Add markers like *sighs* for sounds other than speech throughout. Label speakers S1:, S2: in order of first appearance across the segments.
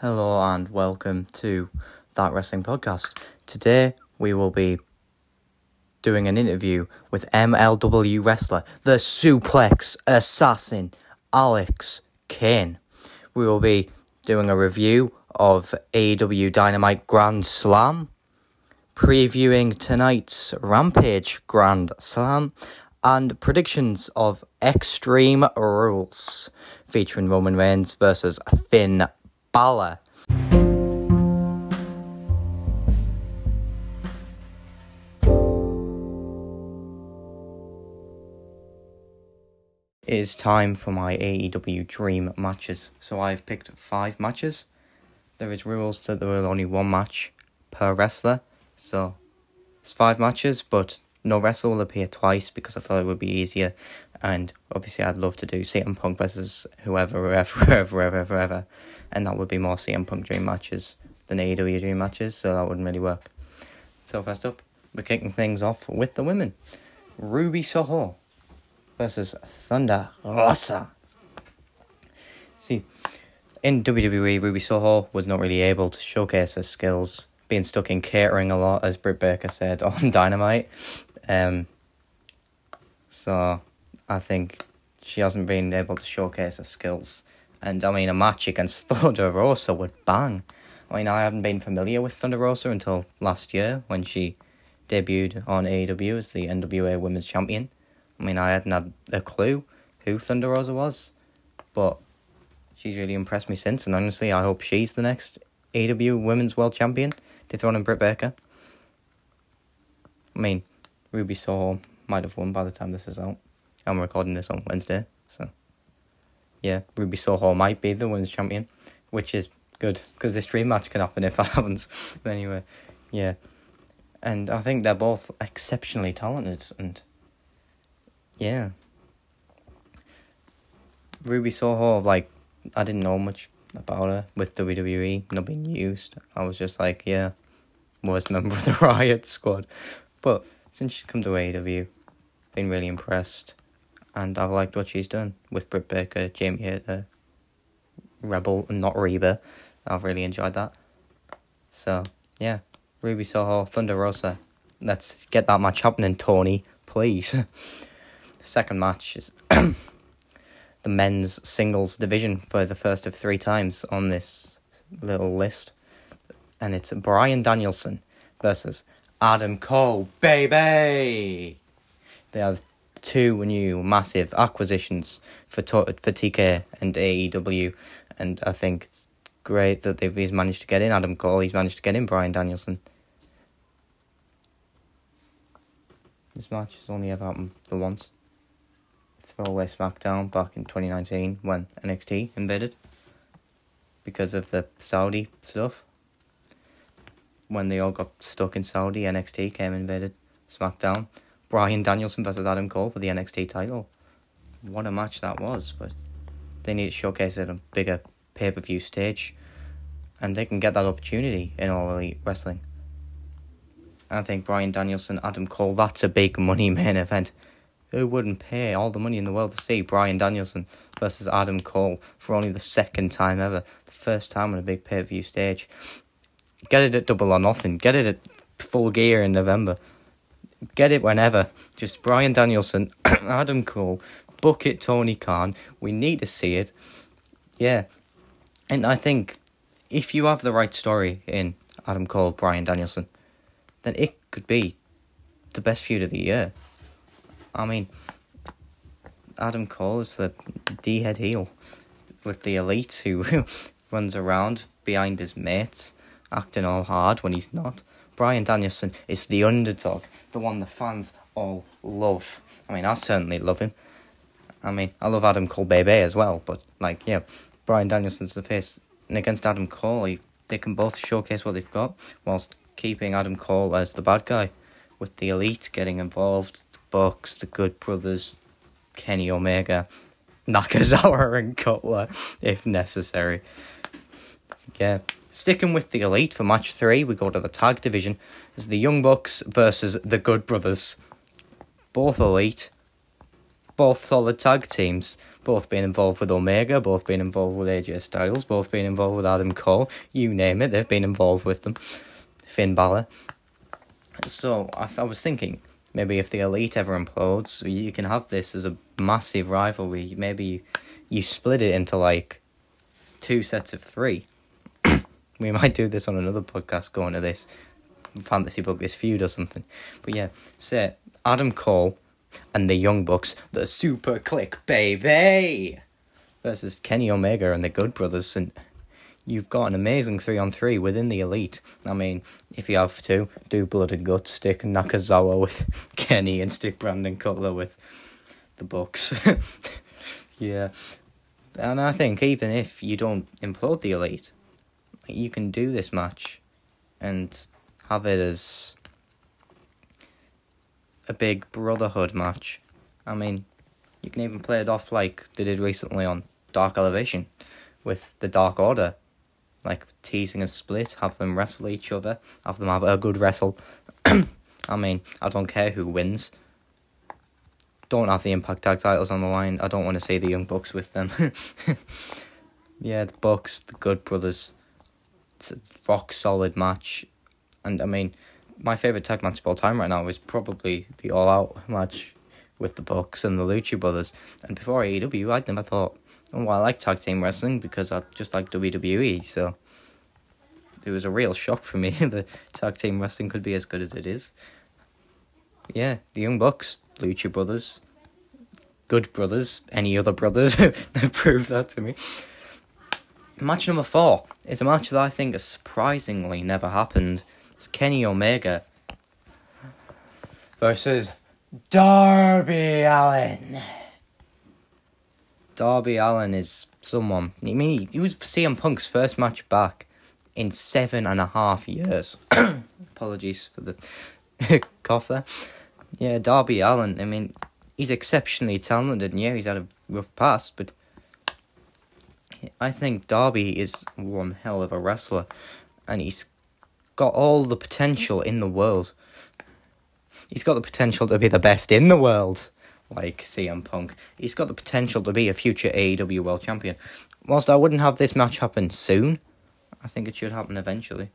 S1: Hello and welcome to that wrestling podcast. Today we will be doing an interview with MLW wrestler, the suplex assassin, Alex Kane. We will be doing a review of AEW Dynamite Grand Slam, previewing tonight's Rampage Grand Slam, and predictions of Extreme Rules, featuring Roman Reigns versus Finn Balor. It is time for my AEW Dream matches. So I've picked five matches. There is rules that there is only one match per wrestler. So it's five matches, but no wrestler will appear twice because I thought it would be easier. And obviously, I'd love to do CM Punk versus whoever, wherever, *laughs* wherever, wherever, wherever. And that would be more CM Punk dream matches than AEW dream matches, so that wouldn't really work. So, first up, we're kicking things off with the women Ruby Soho versus Thunder Rosa. See, in WWE, Ruby Soho was not really able to showcase her skills, being stuck in catering a lot, as Britt Baker said *laughs* on Dynamite. Um, so I think she hasn't been able to showcase her skills. And I mean, a match against *laughs* Thunder Rosa would bang. I mean, I hadn't been familiar with Thunder Rosa until last year when she debuted on AEW as the NWA Women's Champion. I mean, I hadn't had a clue who Thunder Rosa was, but she's really impressed me since. And honestly, I hope she's the next AEW Women's World Champion, dethroning Britt Baker. I mean, Ruby Soho might have won by the time this is out. I'm recording this on Wednesday, so yeah, Ruby Soho might be the women's champion, which is good because this dream match can happen if that *laughs* happens. but anyway, yeah, and I think they're both exceptionally talented, and yeah, Ruby Soho like I didn't know much about her with WWE not being used. I was just like, yeah, worst member of the *laughs* Riot Squad, but since she's come to AEW, been really impressed and I've liked what she's done with Britt Baker, Jamie Hayter, Rebel, and not Reba. I've really enjoyed that. So, yeah, Ruby Soho, Thunder Rosa. Let's get that match happening, Tony, please. *laughs* second match is *clears throat* the men's singles division for the first of three times on this little list. And it's Bryan Danielson versus Adam Cole, baby! They are two new massive acquisitions for for TK and AEW, and I think it's great that they've he's managed to get in Adam Cole. He's managed to get in Bryan Danielson. This match has only ever happened the once. Throwaway SmackDown back in twenty nineteen when NXT invaded. Because of the Saudi stuff. When they all got stuck in Saudi, NXT came and invaded SmackDown. Bryan Danielson versus Adam Cole for the NXT title. What a match that was, but they need to showcase it on a bigger pay per view stage. And they can get that opportunity in All Elite Wrestling. I think Bryan Danielson, Adam Cole, that's a big money main event. Who wouldn't pay all the money in the world to see Bryan Danielson versus Adam Cole for only the second time ever? The first time on a big pay per view stage. Get it at double or nothing. Get it at full gear in November get it whenever. Just Bryan Danielson, *clears throat* Adam Cole, book it Tony Khan. We need to see it. Yeah. And I think if you have the right story in Adam Cole, Bryan Danielson, then it could be the best feud of the year. I mean, Adam Cole is the D head heel with the elite who *laughs* runs around behind his mates, acting all hard when he's not. Bryan Danielson is the underdog, the one the fans all love. I mean, I certainly love him. I mean, I love Adam Cole Bebe as well, but like, yeah, Bryan Danielson's the face. And against Adam Cole, he, they can both showcase what they've got whilst keeping Adam Cole as the bad guy, with the elite getting involved, the Bucks, the Good Brothers, Kenny Omega, *laughs* Nakazawa, and Cutler if necessary. Yeah. Sticking with the elite for match three, we go to the tag division as the Young Bucks versus the Good Brothers. Both elite, both solid tag teams, both being involved with Omega, both being involved with AJ Styles, both being involved with Adam Cole. You name it, they've been involved with them. Finn Balor. So I, I was thinking, maybe if the Elite ever implodes, you can have this as a massive rivalry. Maybe you split it into like two sets of three. We might do this on another podcast going to this fantasy book, this feud or something. But yeah, say Adam Cole and the Young Bucks, the Super Kliq baby, versus Kenny Omega and the Good Brothers, and you've got an amazing three on three within the elite. I mean, if you have to, do blood and guts, stick Nakazawa with *laughs* Kenny and stick Brandon Cutler with the Bucks. *laughs* yeah. And I think even if you don't implode the elite, you can do this match and have it as a big brotherhood match. I mean, you can even play it off like they did recently on Dark Elevation with the Dark Order. Like teasing a split, have them wrestle each other, have them have a good wrestle. *clears throat* I mean, I don't care who wins. Don't have the Impact Tag titles on the line. I don't want to see the Young Bucks with them. *laughs* yeah, the Bucks, the Good Brothers. It's a rock solid match. And I mean, my favorite tag match of all time right now is probably the All Out match with the Bucks and the Lucha Brothers. And before AEW, I'd never thought, oh, well, I like tag team wrestling because I just like WWE. So it was a real shock for me *laughs* that tag team wrestling could be as good as it is. Yeah, the Young Bucks, Lucha Brothers, Good Brothers, any other brothers *laughs* that proved that to me. Match number four is a match that I think has surprisingly never happened. It's Kenny Omega versus Darby Allin. Darby Allin is someone. I mean, he was CM Punk's first match back in seven and a half years. *coughs* Apologies for the *laughs* cough there. Yeah, Darby Allin. I mean, he's exceptionally talented, yeah, he's had a rough past, but I think Darby is one hell of a wrestler, and he's got all the potential in the world. He's got the potential to be the best in the world, like CM Punk. He's got the potential to be a future AEW World Champion. Whilst I wouldn't have this match happen soon, I think it should happen eventually.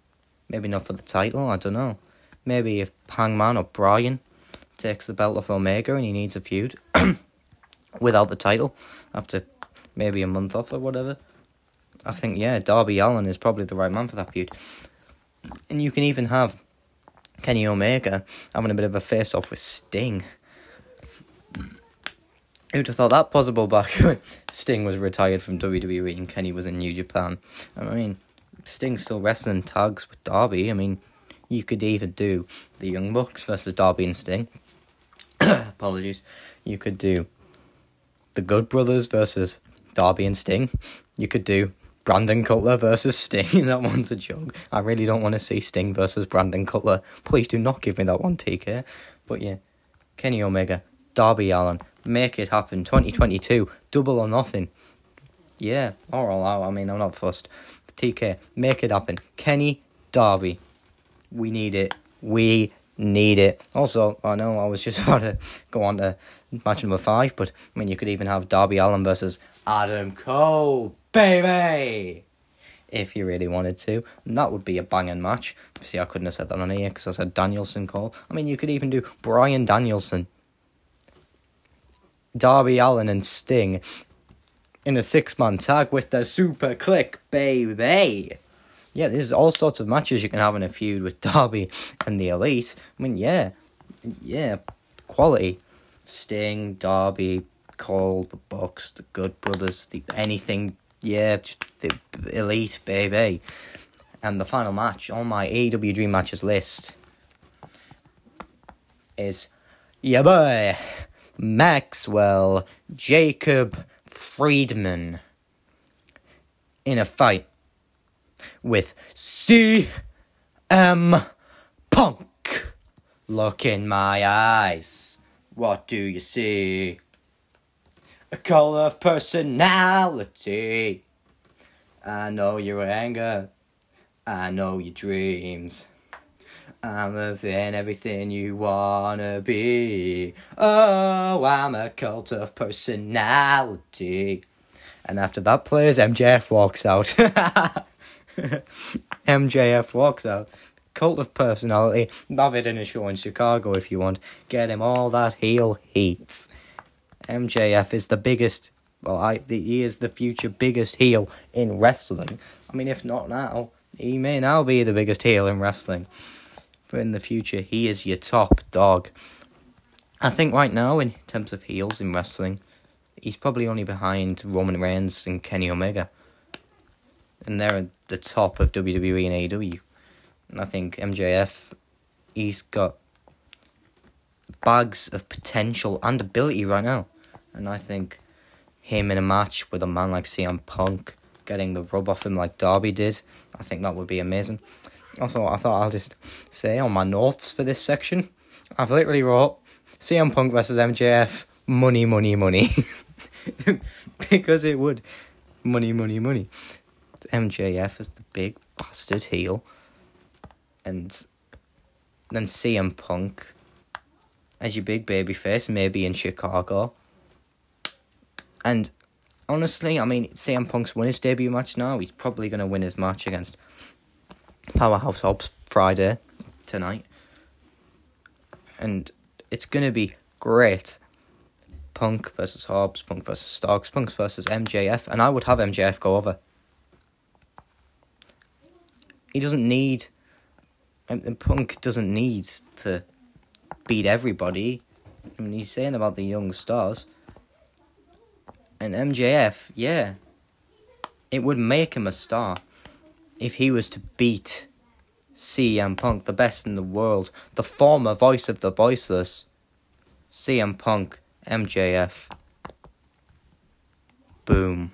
S1: Maybe not for the title, I don't know. Maybe if Hangman or Bryan takes the belt off Omega and he needs a feud *clears throat* without the title after maybe a month off or whatever. I think, yeah, Darby Allin is probably the right man for that feud. And you can even have Kenny Omega having a bit of a face off with Sting. Who'd have thought that possible back *laughs* when Sting was retired from WWE and Kenny was in New Japan? I mean, Sting's still wrestling tags with Darby. I mean, you could even do the Young Bucks versus Darby and Sting. *coughs* Apologies. You could do the Good Brothers versus Darby and Sting. You could do Brandon Cutler versus *laughs* Sting. that one's a joke. I really don't want to see Sting versus Brandon Cutler. Please do not give me that one, TK. But yeah, Kenny Omega, Darby Allin, make it happen. 2022, double or nothing. Yeah, or all out. I mean, I'm not fussed. TK, make it happen. Kenny, Darby. We need it. We need it. Also, I know I was just *laughs* about to go on to match number five, but I mean, you could even have Darby Allin versus Adam Cole baby. If you really wanted to, and that would be a banging match. See, I couldn't have said that on here because I said Danielson Cole. I mean, you could even do Bryan Danielson, Darby Allin, and Sting in a six man tag with the Super Kliq, baby. Yeah, there's all sorts of matches you can have in a feud with Darby and the Elite. I mean, yeah, yeah, quality. Sting, Darby, Cole, the Bucks, the Good Brothers, the anything yeah, the elite baby. And the final match on my AEW Dream Matches list is yeah boy Maxwell Jacob Friedman in a fight with CM Punk. Look in my eyes. What do you see? A call of personality. I know your anger. I know your dreams. I'm fan, everything you wanna be. Oh, I'm a cult of personality. And after that plays, MJF walks out. *laughs* MJF walks out. Cult of personality. Have it in a show in Chicago if you want. Get him all that heel heat. MJF is the biggest. Well, I the, he is the future biggest heel in wrestling. I mean, if not now, he may now be the biggest heel in wrestling but in the future, he is your top dog. I think right now, in terms of heels in wrestling, he's probably only behind Roman Reigns and Kenny Omega. And they're at the top of WWE and AEW. And I think MJF, he's got bags of potential and ability right now. And I think him in a match with a man like CM Punk, getting the rub off him like Darby did, I think that would be amazing. Also, I thought I'll just say on my notes for this section, I've literally wrote CM Punk versus MJF, money, money, money. *laughs* because it would. Money, money, money. MJF is the big bastard heel. And then CM Punk as your big baby face, maybe in Chicago. And honestly, I mean, CM Punk's won his debut match now. He's probably going to win his match against Powerhouse Hobbs Friday tonight. And it's going to be great. Punk versus Hobbs, Punk versus Starks, Punk versus MJF, and I would have MJF go over. He doesn't need. Um, and Punk doesn't need to beat everybody. I mean, he's saying about the young stars. And MJF, yeah, it would make him a star if he was to beat CM Punk, the best in the world, the former voice of the voiceless, CM Punk, MJF. Boom.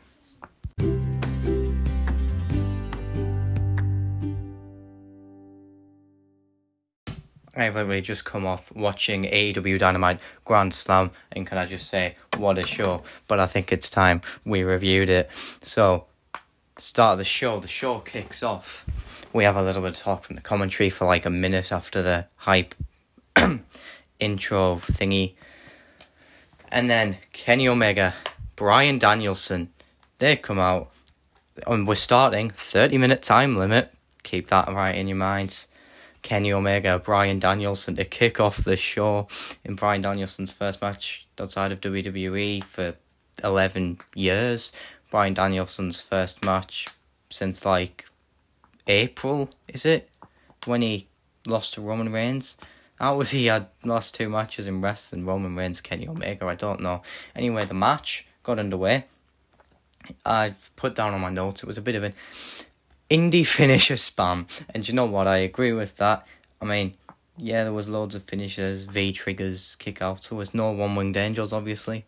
S1: I've literally just come off watching AEW Dynamite Grand Slam, and can I just say, what a show! But I think it's time we reviewed it. So, start of the show, the show kicks off. We have a little bit of talk from the commentary for like a minute after the hype *clears throat* intro thingy. And then Kenny Omega, Bryan Danielson, they come out. And we're starting 30 minute time limit. Keep that right in your minds. Kenny Omega, Bryan Danielson to kick off the show in Bryan Danielson's first match outside of WWE for 11 years. Bryan Danielson's first match since like April, is it? When he lost to Roman Reigns. How was he had lost two matches in wrestling, Roman Reigns, Kenny Omega, I don't know. Anyway, the match got underway. I've put down on my notes it was a bit of an indie finisher spam. And you know what, I agree with that. I mean, yeah, there was loads of finishers, V triggers, kick outs. There was no one winged angels, obviously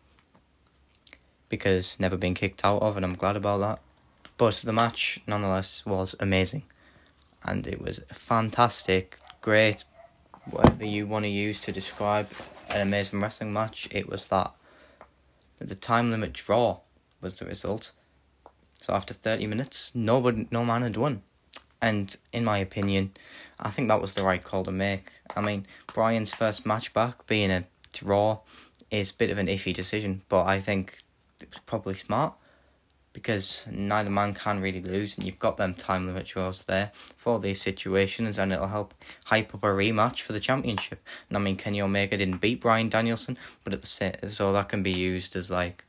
S1: because never been kicked out of, and I'm glad about that. But the match, nonetheless, was amazing, and it was fantastic, great, whatever you want to use to describe an amazing wrestling match. It was that. The time limit draw was the result. So after thirty minutes, nobody, no man had won. And in my opinion, I think that was the right call to make. I mean, Bryan's first match back being a draw is a bit of an iffy decision, but I think it was probably smart because neither man can really lose, and you've got them time limit draws there for these situations, and it'll help hype up a rematch for the championship. And I mean, Kenny Omega didn't beat Bryan Danielson, but at the same, so that can be used as like,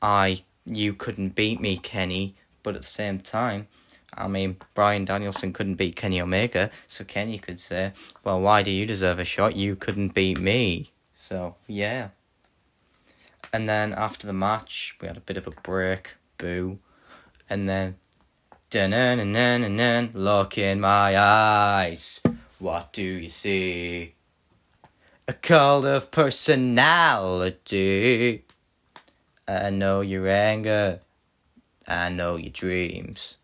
S1: I you couldn't beat me, Kenny, but at the same time. I mean, Bryan Danielson couldn't beat Kenny Omega, so Kenny could say, Well, why do you deserve a shot? You couldn't beat me. So, yeah. And then after the match, we had a bit of a break, boo. And then, look in my eyes. What do you see? A cult of personality. I know your anger. I know your dreams.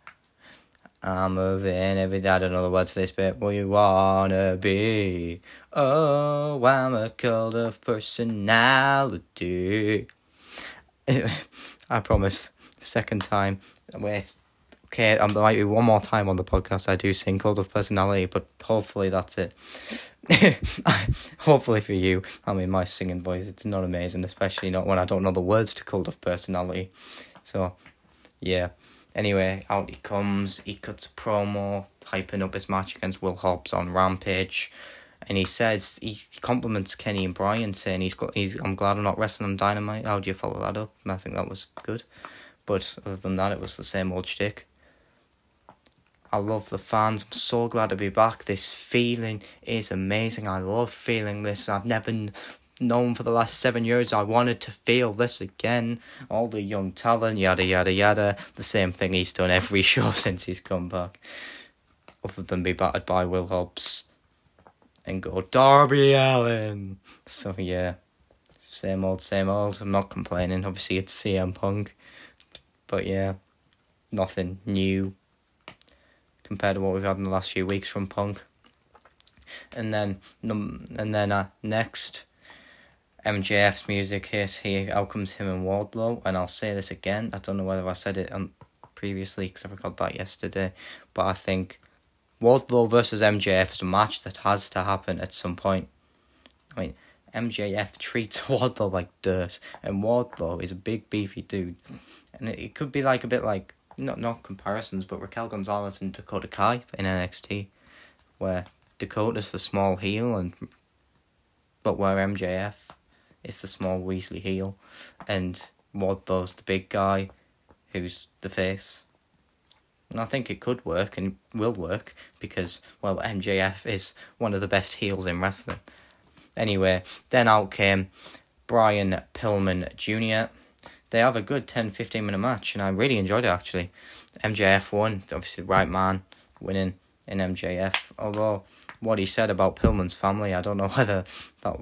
S1: I'm moving everything. I don't know the words to this bit. What you wanna be? Oh, I'm a cult of personality. *laughs* I promise. Second time. Wait. Okay, um, there might be one more time on the podcast I do sing Cult of Personality, but hopefully that's it. *laughs* hopefully for you, I mean, my singing voice, it's not amazing, especially not when I don't know the words to Cult of Personality. So, yeah. Anyway, out he comes, he cuts a promo, hyping up his match against Will Hobbs on Rampage. And he says he compliments Kenny and Bryan, saying he's got, he's I'm glad I'm not wrestling on Dynamite. How do you follow that up? I think that was good, but other than that, it was the same old shtick. I love the fans. I'm so glad to be back. This feeling is amazing. I love feeling this. I've never known for the last seven years. I wanted to feel this again. All the young talent, yada yada yada. The same thing he's done every *laughs* show since he's come back. Other than be battered by Will Hobbs and go Darby Allin. So yeah, same old, same old. I'm not complaining. Obviously, it's CM Punk, but yeah, nothing new compared to what we've had in the last few weeks from Punk. And then, and then uh, next, MJF's music hits. Here out comes him and Wardlow, and I'll say this again. I don't know whether I said it um, previously because I forgot that yesterday, but I think Wardlow versus MJF is a match that has to happen at some point. I mean, MJF treats *laughs* Wardlow like dirt, and Wardlow is a big beefy dude, and it, it could be like a bit like not not comparisons, but Raquel Gonzalez and Dakota Kai in NXT, where Dakota's the small heel and but where MJF is the small Weasley heel, and Wardlow's the big guy, who's the face. And I think it could work and will work because, well, MJF is one of the best heels in wrestling. Anyway, then out came Brian Pillman Jr. They have a good 10 15 minute match, and I really enjoyed it actually. MJF won, obviously, the right man winning in MJF. Although, what he said about Pillman's family, I don't know *laughs* whether that.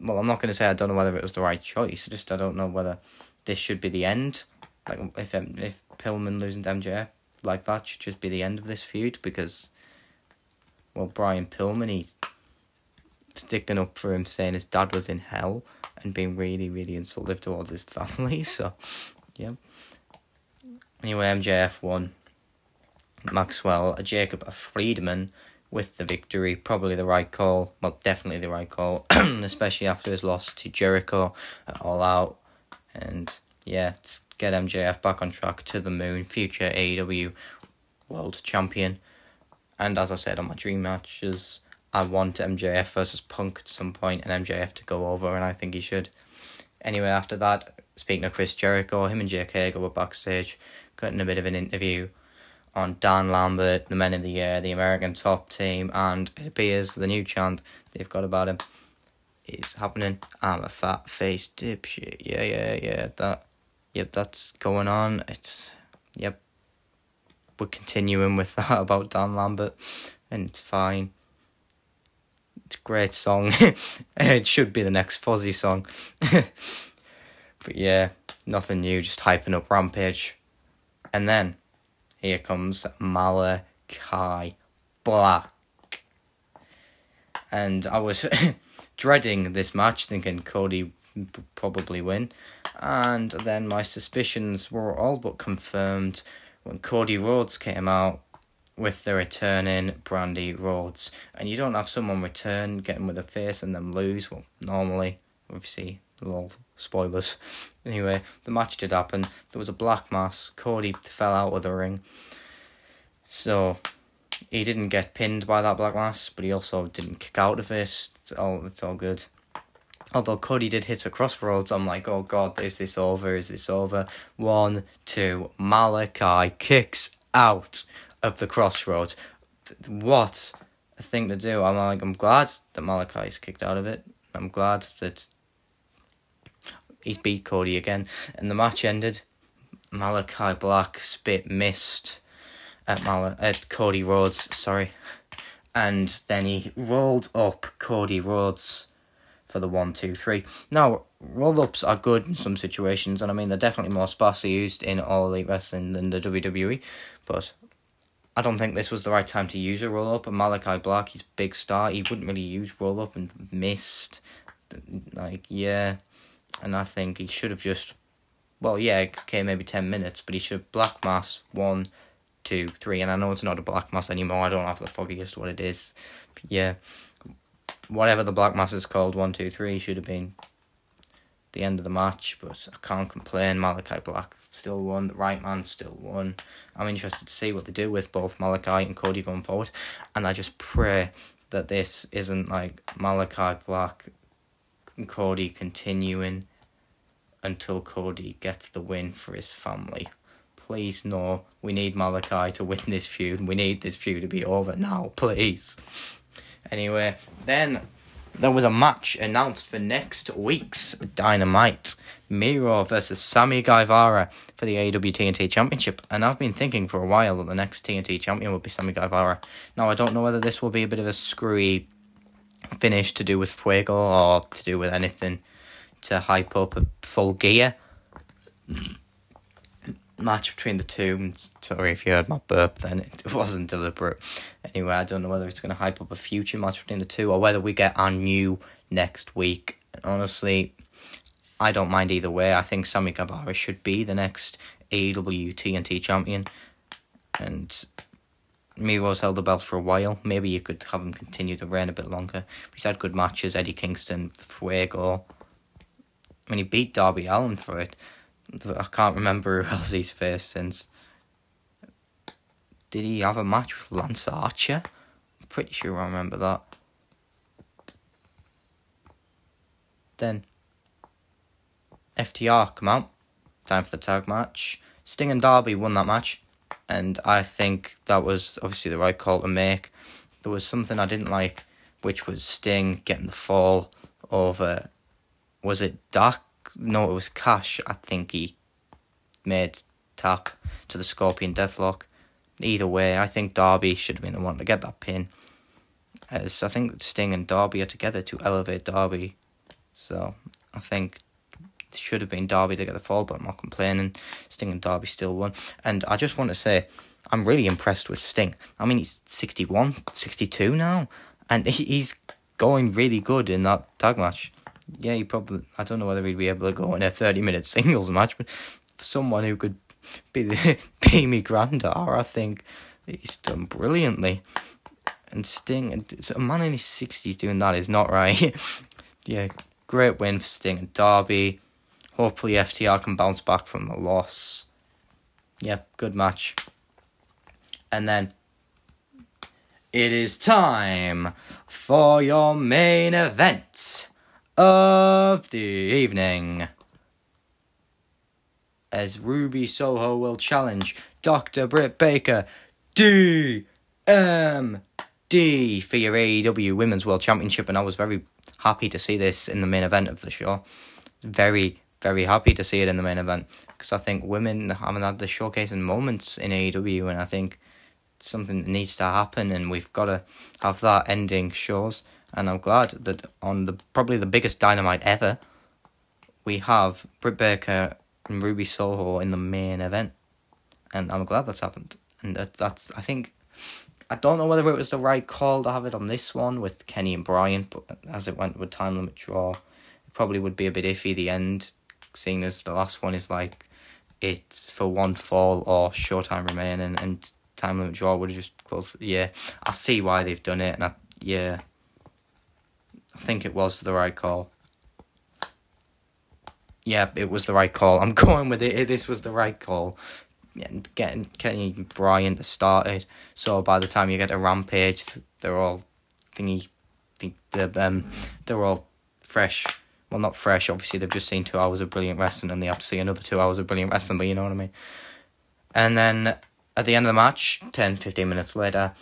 S1: Well, I'm not going to say I don't know whether it was the right choice, just I don't know whether this should be the end. Like, if, if Pillman losing to MJF like that should just be the end of this feud because, well, Brian Pillman, he's sticking up for him, saying his dad was in hell and being really, really insultive towards his family. *laughs* So, yeah. Anyway, MJF won. Maxwell, a Jacob, a Friedman with the victory. Probably the right call. Well, definitely the right call, *clears throat* especially after his loss to Jericho All Out. And yeah, get MJF back on track to the moon, future AEW World Champion. And as I said on my dream matches, I want MJF versus Punk at some point and MJF to go over, and I think he should. Anyway, after that, speaking of Chris Jericho, him and Jake Hager were backstage, cutting a bit of an interview on Dan Lambert, the Men of the Year, the American Top Team, and it appears the new chant they've got about him is happening. I'm a fat face dipshit. Yeah, yeah, yeah. That yep, that's going on. It's yep. We're continuing with *laughs* that about Dan Lambert, and it's fine. Great song. *laughs* it should be the next Fozzy song. *laughs* but yeah, nothing new, just hyping up Rampage. And then here comes Malakai Black. And I was *laughs* dreading this match, thinking Cody probably win. And then my suspicions were all but confirmed when Cody Rhodes came out with the returning Brandi Rhodes. And you don't have someone return, getting with a face, and then lose. Well, normally, obviously, little spoilers. *laughs* Anyway, the match did happen. There was a black mass. Cody fell out of the ring. So, he didn't get pinned by that black mass, but he also didn't kick out of it. It's all, it's all good. Although Cody did hit a crossroads, I'm like, oh god, is this over? Is this over? One, two, Malakai kicks out of the crossroads. What a thing to do. I'm like, I'm glad that Malakai's kicked out of it. I'm glad that he's beat Cody again. And the match ended. Malakai Black spit mist at Mal- at Cody Rhodes, sorry. And then he rolled up Cody Rhodes for the one, two, three. Now, roll ups are good in some situations, and I mean they're definitely more sparsely used in all elite wrestling than the WWE, but I don't think this was the right time to use a roll up. And Malakai Black, he's big star, he wouldn't really use roll up and missed. Like, yeah. And I think he should have just, well, yeah, okay, maybe 10 minutes, but he should have Black Mass, one, two, three, and I know it's not a black mass anymore. I don't have the foggiest what it is. Yeah, whatever the black mass is called, one, two, three should have been the end of the match, but I can't complain. Malakai Black still won. The right man still won. I'm interested to see what they do with both Malakai and Cody going forward, and I just pray that this isn't like Malakai Black and Cody continuing until Cody gets the win for his family. Please, no. We need Malakai to win this feud. We need this feud to be over now, please. Anyway, then there was a match announced for next week's Dynamite. Miro versus Sammy Guevara for the AEW TNT Championship. And I've been thinking for a while that the next TNT champion would be Sammy Guevara. Now, I don't know whether this will be a bit of a screwy finish to do with Fuego or to do with anything to hype up a full gear match between the two. Sorry if you heard my burp then, it *laughs* wasn't deliberate. Anyway, I don't know whether it's going to hype up a future match between the two or whether we get our new next week. Honestly, I don't mind either way. I think Sammy Guevara should be the next AEW TNT champion. And Miro's held the belt for a while. Maybe you could have him continue the reign a bit longer. He's had good matches. Eddie Kingston, Fuego. I mean, he beat Darby Allin for it. I can't remember who else he's faced since. Did he have a match with Lance Archer? I'm pretty sure I remember that. Then FTR come out. Time for the tag match. Sting and Darby won that match, and I think that was obviously the right call to make. There was something I didn't like, which was Sting getting the fall over. Was it Dak no, it was Cash. I think he made tap to the Scorpion Deathlock. Either way, I think Darby should have been the one to get that pin. As I think Sting and Darby are together to elevate Darby. So I think it should have been Darby to get the fall, but I'm not complaining. Sting and Darby still won. And I just want to say, I'm really impressed with Sting. I mean, he's 61, 62 now, and he's going really good in that tag match yeah, he probably. I don't know whether he'd be able to go in a thirty-minute *laughs* singles match, but for someone who could be the *laughs* be me granddaughter, I think he's done brilliantly. And Sting, a man in his sixties doing that is not right. *laughs* yeah, great win for Sting and Darby. Hopefully, FTR can bounce back from the loss. Yeah, good match. And then it is time for your main event of the evening. As Ruby Soho will challenge Dr. Britt Baker DMD for your AEW Women's World Championship, and I was very happy to see this in the main event of the show. Very, very happy to see it in the main event because I think women haven't had the showcasing moments in AEW, and I think something that needs to happen, and we've got to have that ending shows and I'm glad that on the probably the biggest dynamite ever, we have Britt Baker and Ruby Soho in the main event, and I'm glad that's happened. And that, that's I think I don't know whether it was the right call to have it on this one with Kenny and Brian, but as it went with time limit draw, it probably would be a bit iffy the end, seeing as the last one is like it's for one fall or showtime remaining and time limit draw would have just closed. Yeah, I see why they've done it, and I yeah. I think it was the right call. Yeah, it was the right call. *laughs* I'm going with it. This was the right call. And getting Kenny Bryan started. So by the time you get a Rampage, they're all thingy. Think the um, they're all fresh. Well, not fresh. Obviously, they've just seen two hours of brilliant wrestling, and they have to see another two hours of brilliant wrestling. But you know what I mean. And then at the end of the match, 10, 15 minutes later,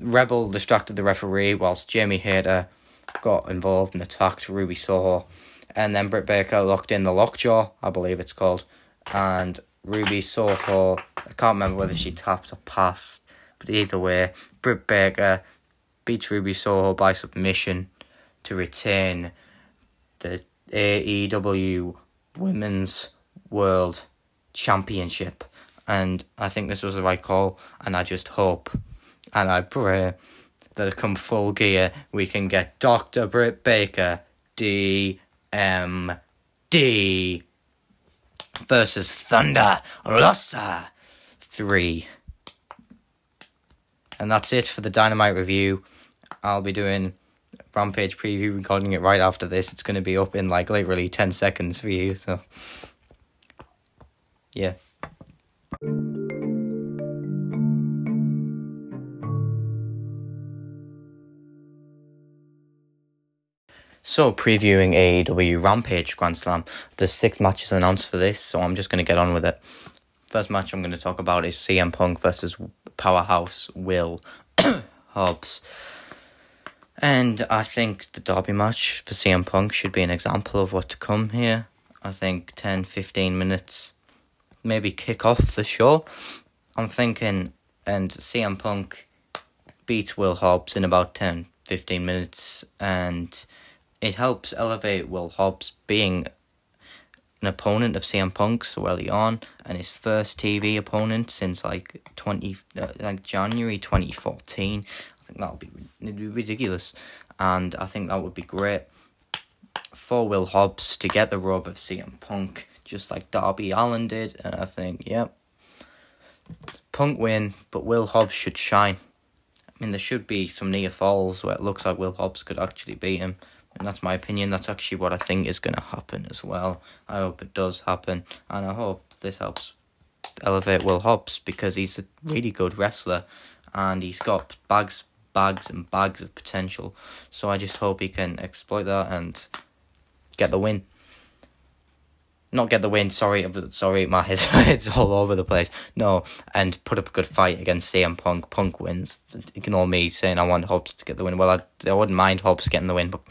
S1: Rebel distracted the referee whilst Jamie Hayter got involved and attacked Ruby Soho. And then Britt Baker locked in the lockjaw, I believe it's called. And Ruby Soho, I can't remember whether she tapped or passed, but either way, Britt Baker beats Ruby Soho by submission to retain the AEW Women's World Championship. And I think this was the right call, and I just hope and I pray that it come full gear we can get Dr. Britt Baker DMD versus Thunder Rosa. three. And that's it for the Dynamite review. I'll be doing Rampage preview, recording it right after this. It's going to be up in like literally 10 seconds for you, so. Yeah. So, previewing AEW Rampage Grand Slam, there's six matches announced for this, so I'm just going to get on with it. First match I'm going to talk about is CM Punk versus Powerhouse Will *coughs* Hobbs. And I think the Darby match for CM Punk should be an example of what to come here. I think 10 15 minutes, maybe kick off the show. I'm thinking, and CM Punk beats Will Hobbs in about 10 15 minutes, and it helps elevate Will Hobbs being an opponent of CM Punk so early on and his first TV opponent since like 20 uh, like January 2014 I think that would be, be ridiculous and I think that would be great for Will Hobbs to get the rub of CM Punk just like Darby Allin did and I think yep Punk win but Will Hobbs should shine. I mean there should be some near falls where it looks like Will Hobbs could actually beat him and that's my opinion. That's actually what I think is going to happen as well. I hope it does happen, and I hope this helps elevate Will Hobbs because he's a really good wrestler, and he's got bags, bags, and bags of potential. So I just hope he can exploit that and get the win. Not get the win. Sorry, sorry, my *laughs* head's it's all over the place. No, and put up a good fight against CM Punk. Punk wins. Ignore me saying I want Hobbs to get the win. Well, I, I wouldn't mind Hobbs getting the win, but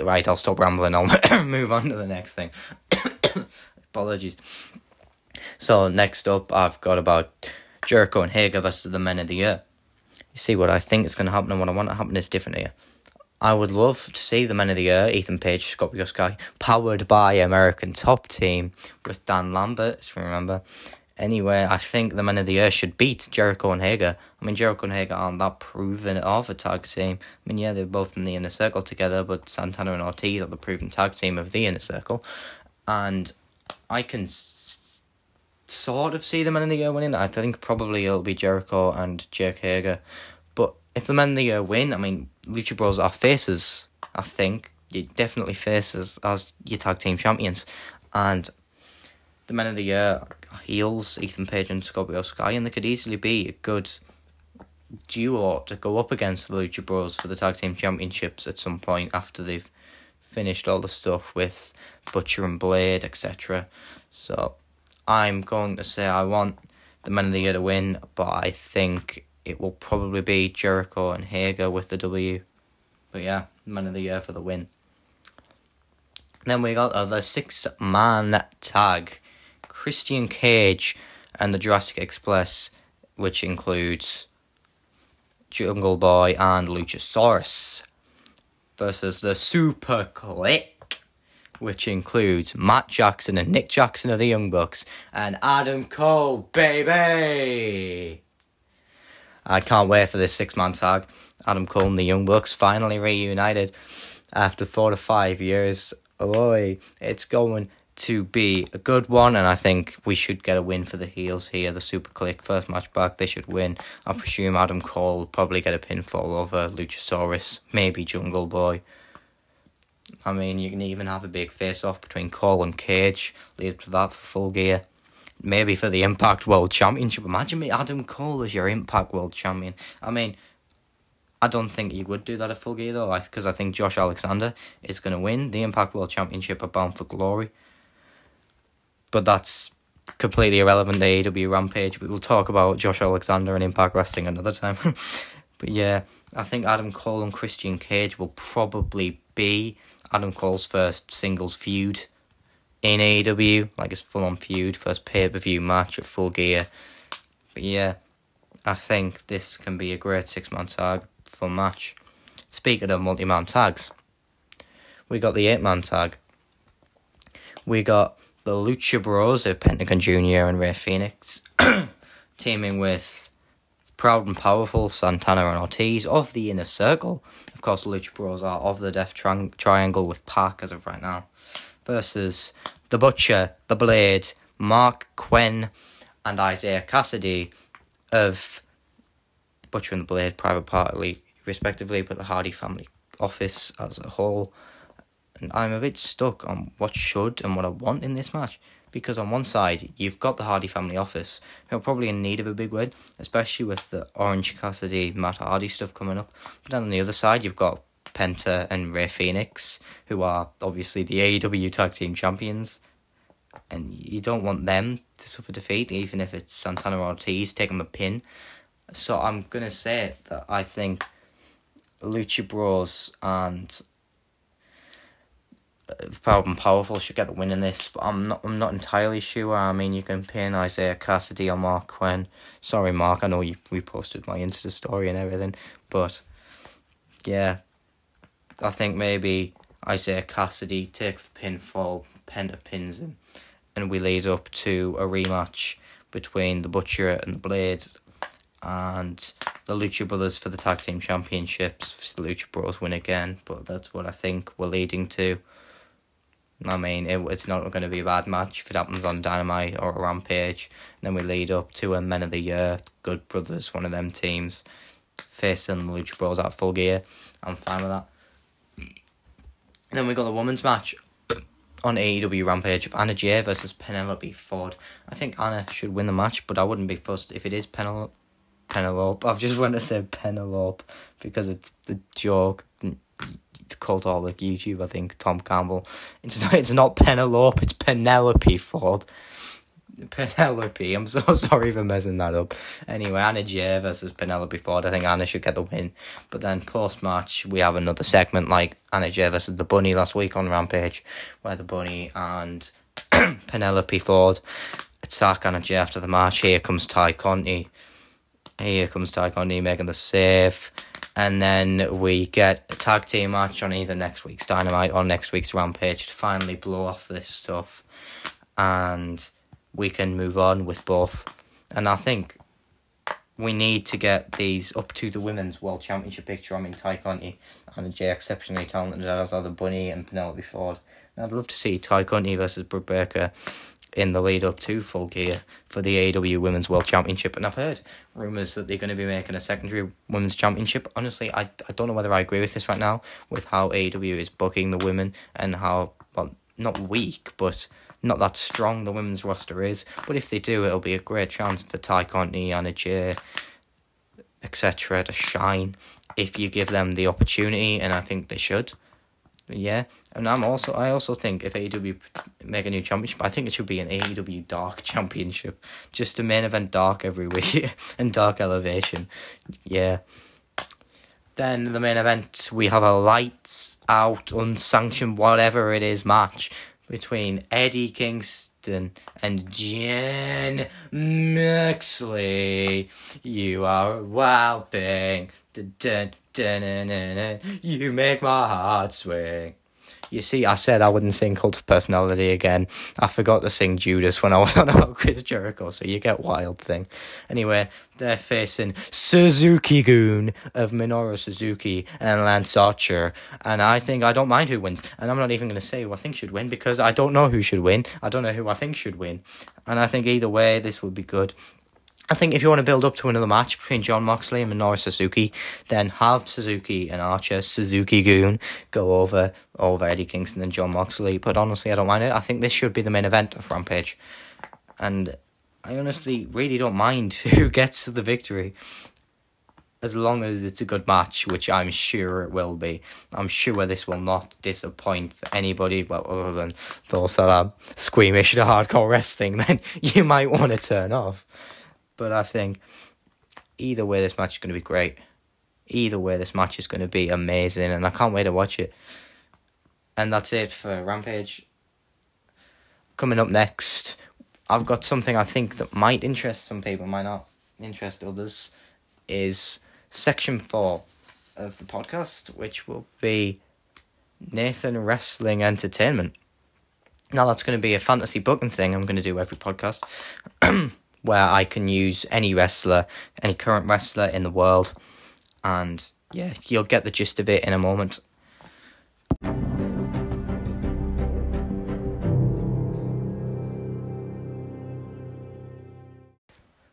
S1: right, I'll stop rambling. I'll *coughs* move on to the next thing. *coughs* Apologies. So next up, I've got about Jericho and Hager versus the Men of the Year. You see what I think is going to happen and what I want to happen is different here. I would love to see the Men of the Year, Ethan Page, Scorpio Sky, powered by American Top Team with Dan Lambert, if you remember, Anyway, I think the men of the year should beat Jericho and Hager. I mean, Jericho and Hager aren't that proven of a tag team. I mean, yeah, they're both in the inner circle together, but Santana and Ortiz are the proven tag team of the inner circle. And I can s- sort of see the men of the year winning. I think probably it'll be Jericho and Jake Hager. But if the men of the year win, I mean, Lucha Bros are faces, I think. You definitely faces as your tag team champions. And the men of the year heels, Ethan Page and Scorpio Sky, and they could easily be a good duo to go up against the Lucha Bros for the tag team championships at some point after they've finished all the stuff with Butcher and Blade, etc. So I'm going to say I want the men of the year to win, but I think it will probably be Jericho and Hager with the W. But yeah, men of the year for the win. Then we got the six man tag Christian Cage and the Jurassic Express, which includes Jungle Boy and Luchasaurus, versus the Super Kliq, which includes Matt Jackson and Nick Jackson of the Young Bucks, and Adam Cole, baby! I can't wait for this six man tag. Adam Cole and the Young Bucks finally reunited after four to five years. Boy, it's going to be a good one, and I think we should get a win for the heels here. The Super Kliq first match back, they should win. I presume Adam Cole will probably get a pinfall over Luchasaurus, maybe Jungle Boy. I mean, you can even have a big face off between Cole and Cage. Lead to that for full gear. Maybe for the Impact World Championship. Imagine me, Adam Cole as your Impact World Champion. I mean, I don't think he would do that at full gear though, because I think Josh Alexander is going to win the Impact World Championship at Bound for Glory but that's completely irrelevant to AEW Rampage. We will talk about Josh Alexander and Impact Wrestling another time. *laughs* but yeah, I think Adam Cole and Christian Cage will probably be Adam Cole's first singles feud in AEW, like his full on feud, first pay per view match at full gear. But yeah, I think this can be a great six man tag for match. Speaking of multi man tags, we got the eight man tag. We got the Lucha Bros of Pentagon Jr. and Rey Fenix, *clears throat* teaming with Proud and Powerful Santana and Ortiz of the Inner Circle. Of course, the Lucha Bros are of the Death tri- Triangle with PAC as of right now, versus the Butcher, the Blade, Marq Quen, and Isiah Kassidy of Butcher and the Blade Private Party, respectively, but the Hardy family office as a whole. And I'm a bit stuck on what should and what I want in this match. Because on one side, you've got the Hardy family office, who are probably in need of a big win, especially with the Orange Cassidy, Matt Hardy stuff coming up. But then on the other side, you've got Penta and Rey Fenix, who are obviously the AEW Tag Team Champions. And you don't want them to suffer defeat, even if it's Santana Ortiz taking the pin. So I'm going to say that I think Lucha Bros and Proud and Powerful should get the win in this, but I'm not. I'm not entirely sure. I mean, you can pin Isiah Kassidy or Marq Quen. Sorry, Marq. I know you reposted my Insta story and everything, but yeah, I think maybe Isiah Kassidy takes the pinfall, Penta pins him, and we lead up to a rematch between the Butcher and the Blade, and the Lucha Brothers for the tag team championships. The Lucha Bros win again, but that's what I think we're leading to. I mean, it, it's not going to be a bad match if it happens on Dynamite or a Rampage. And then we lead up to a Men of the Year, Good Brothers, one of them teams, facing the Lucha Bros at full gear. I'm fine with that. then we got the women's match on AEW Rampage of Anna Jay versus Penelope Ford. I think Anna should win the match, but I wouldn't be fussed if it is Penelope. Penelope. I've just wanted to say Penelope because it's the joke called all the YouTube, I think, Tom Campbell. It's not, it's not Penelope, it's Penelope Ford. Penelope, I'm so *laughs* sorry for messing that up. Anyway, Anna Jay versus Penelope Ford. I think Anna should get the win. But then post match, we have another segment like Anna Jay versus the Bunny last week on Rampage, where the Bunny and *clears throat* Penelope Ford attack Anna Jay after the match. Here comes Tay Conti. Here comes Tay Conti making the save and then we get a tag team match on either next week's Dynamite or next week's Rampage to finally blow off this stuff, and we can move on with both. And I think we need to get these up to the women's world championship picture. I mean, Tay Conti and Jay exceptionally talented as are the Bunny and Penelope Ford. And I'd love to see Tay Conti versus Britt Baker in the lead up to Full Gear for the AEW Women's World Championship. And I've heard rumours that they're going to be making a secondary Women's Championship. Honestly, I, I don't know whether I agree with this right now, with how AEW is booking the women and how, well, not weak, but not that strong the women's roster is. But if they do, it'll be a great chance for Tay Conti, Anna Jay, etc. to shine if you give them the opportunity, and I think they should. Yeah, and I'm also I also think if AEW make a new championship, I think it should be an AEW Dark Championship, just a main event Dark every *laughs* week and Dark Elevation. Yeah. Then the main event we have a lights out unsanctioned whatever it is match between Eddie Kingston and Jon Moxley. You are a wild thing. Dun, you make my heart swing. You see, I said I wouldn't sing Cult of Personality again. I forgot to sing Judas when I was on *laughs* about Chris Jericho, so you get Wild Thing. Anyway, they're facing Suzuki-gun of Minoru Suzuki and Lance Archer. And I think I don't mind who wins. And I'm not even going to say who I think should win because I don't know who should win. I don't know who I think should win. And I think either way, this would be good. I think if you want to build up to another match between Jon Moxley and Minoru Suzuki, then have Suzuki and Archer, Suzuki-gun, go over over Eddie Kingston and Jon Moxley. But honestly, I don't mind it. I think this should be the main event of Rampage. And I honestly really don't mind *laughs* who gets the victory. As long as it's a good match, which I'm sure it will be. I'm sure this will not disappoint anybody, well, other than those that are squeamish to hardcore wrestling, *laughs* then you might want to turn off. But I think either way, this match is going to be great. Either way, this match is going to be amazing, and I can't wait to watch it. And that's it for Rampage. Coming up next, I've got something I think that might interest some people, might not interest others, is section four of the podcast, which will be Nathan Wrestling Entertainment. Now, that's going to be a fantasy booking thing I'm going to do every podcast. *clears throat* where I can use any wrestler, any current wrestler in the world. And yeah, you'll get the gist of it in a moment.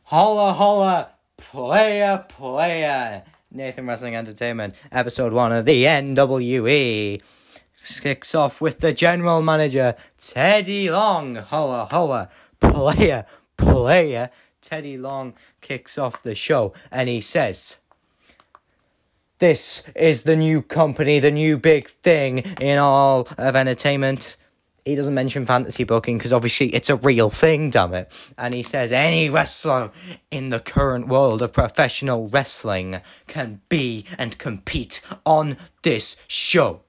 S1: Holla holla, player player. Nathan Wrestling Entertainment, episode one of the NWE. Kicks off with the general manager, Teddy Long. Holla holla, player player. Teddy Long kicks off the show and he says, This is the new company, the new big thing in all of entertainment he doesn't mention fantasy booking because obviously it's a real thing, damn it. And he says any wrestler in the current world of professional wrestling can be and compete on this show.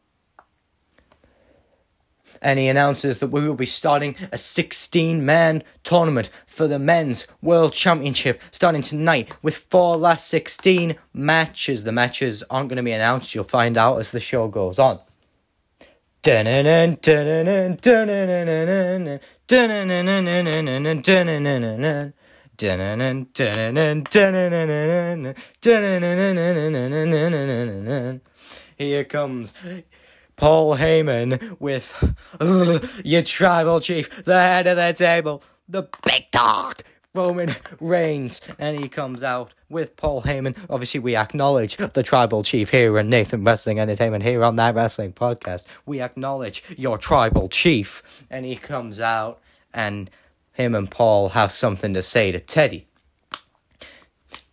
S1: And he announces that we will be starting a 16 man tournament for the men's world championship starting tonight with four last 16 matches. The matches aren't going to be announced, you'll find out as the show goes on. Here comes Paul Heyman with uh, your tribal chief, the head of the table, the big dog, Roman Reigns, and he comes out with Paul Heyman. Obviously, we acknowledge the tribal chief here and Nathan Wrestling Entertainment here on that wrestling podcast. We acknowledge your tribal chief, and he comes out, and him and Paul have something to say to Teddy.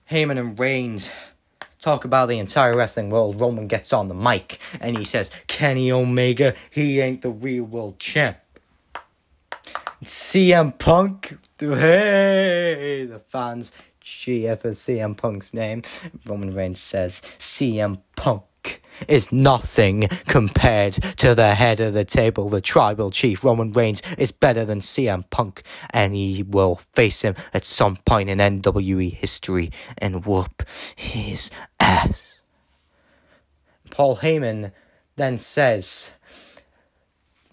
S1: Heyman and Reigns talk about the entire wrestling world. Roman gets on the mic and he says, Kenny Omega, he ain't the real world champ. CM Punk, hey, the fans cheer for CM Punk's name. Roman Reigns says, CM Punk is nothing compared to the head of the table, the tribal chief. Roman Reigns is better than CM Punk, and he will face him at some point in NWE history and whoop his ass. Paul Heyman then says,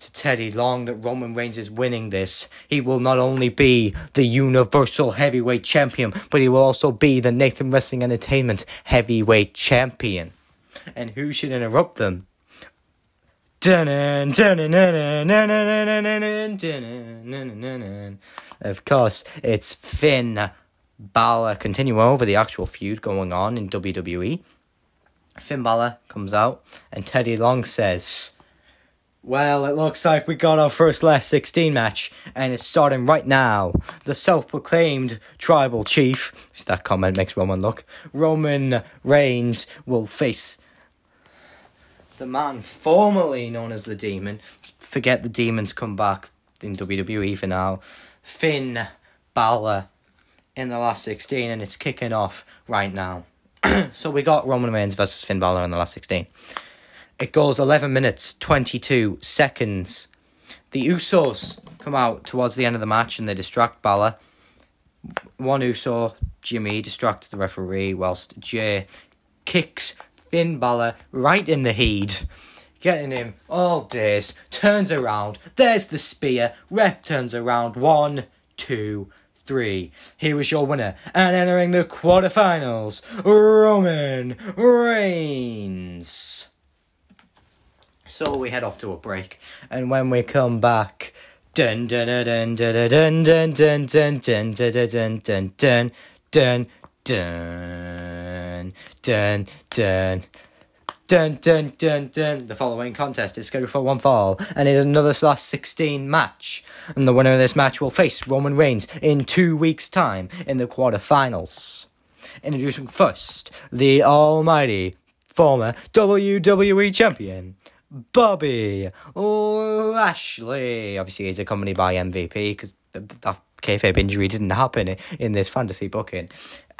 S1: to Teddy Long that Roman Reigns is winning this. He will not only be the Universal Heavyweight Champion, but he will also be the Nathan Wrestling Entertainment Heavyweight Champion. And who should interrupt them? Of course, it's Finn Balor. Continuing over the actual feud going on in WWE. Finn Balor comes out, and Teddy Long says, well, it looks like we got our first last 16 match, and it's starting right now. The self proclaimed tribal chief, that comment makes Roman look, Roman Reigns will face the man formerly known as the Demon. Forget the Demons come back in WWE for now. Finn Balor in the last 16, and it's kicking off right now. *clears throat* so we got Roman Reigns versus Finn Balor in the last 16. It goes 11 minutes 22 seconds. The Usos come out towards the end of the match and they distract Balor. One Uso, Jimmy, distracts the referee whilst Jay kicks Finn Balor right in the head. Getting him all days, turns around, there's the spear, ref turns around, one, two, three. Here is your winner, and entering the quarterfinals, Roman Reigns. So we head off to a break, and when we come back, dun dun dun dun dun dun dun dun dun dun dun dun dun dun dun dun dun dun dun dun dun. The following contest is scheduled for one fall, and is another last sixteen match. And the winner of this match will face Roman Reigns in two weeks' time in the quarterfinals. Introducing first the Almighty former WWE champion. Bobby Lashley. Obviously, he's accompanied by MVP because that kayfabe injury didn't happen in this fantasy booking.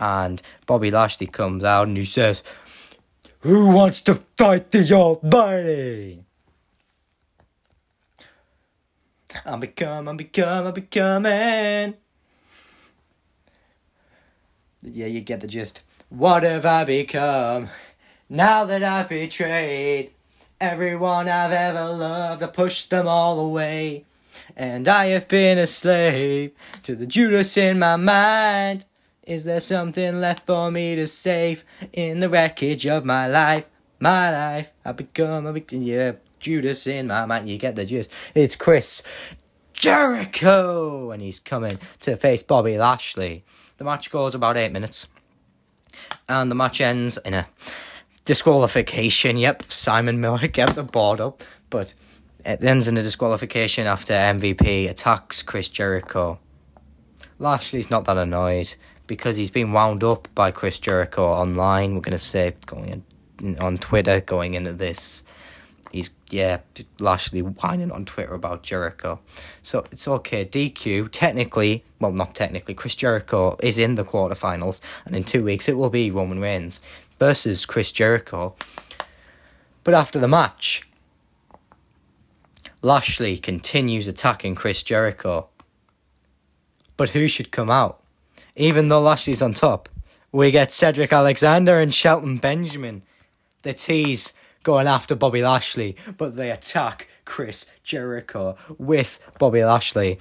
S1: And Bobby Lashley comes out and he says, Who wants to fight the Almighty? I'm become, I'm become, I'm becoming. Yeah, you get the gist. What have I become now that I've betrayed? Everyone I've ever loved, I pushed them all away. And I have been a slave to the Judas in my mind. Is there something left for me to save in the wreckage of my life? My life, I become a victim, yeah, Judas in my mind. You get the gist. It's Chris Jericho, and he's coming to face Bobby Lashley. The match goes about eight minutes, and the match ends in a disqualification. Yep, Simon Miller *laughs* get the board up, but it ends in a disqualification after MVP attacks Chris Jericho. Lashley's not that annoyed because he's been wound up by Chris Jericho online. We're gonna say going in, on Twitter going into this. He's yeah, Lashley whining on Twitter about Jericho. So it's okay. DQ technically, well not technically, Chris Jericho is in the quarterfinals, and in two weeks it will be Roman Reigns versus Chris Jericho. But after the match, Lashley continues attacking Chris Jericho. But who should come out? Even though Lashley's on top, we get Cedric Alexander and Shelton Benjamin. The tease going after Bobby Lashley, but they attack Chris Jericho with Bobby Lashley.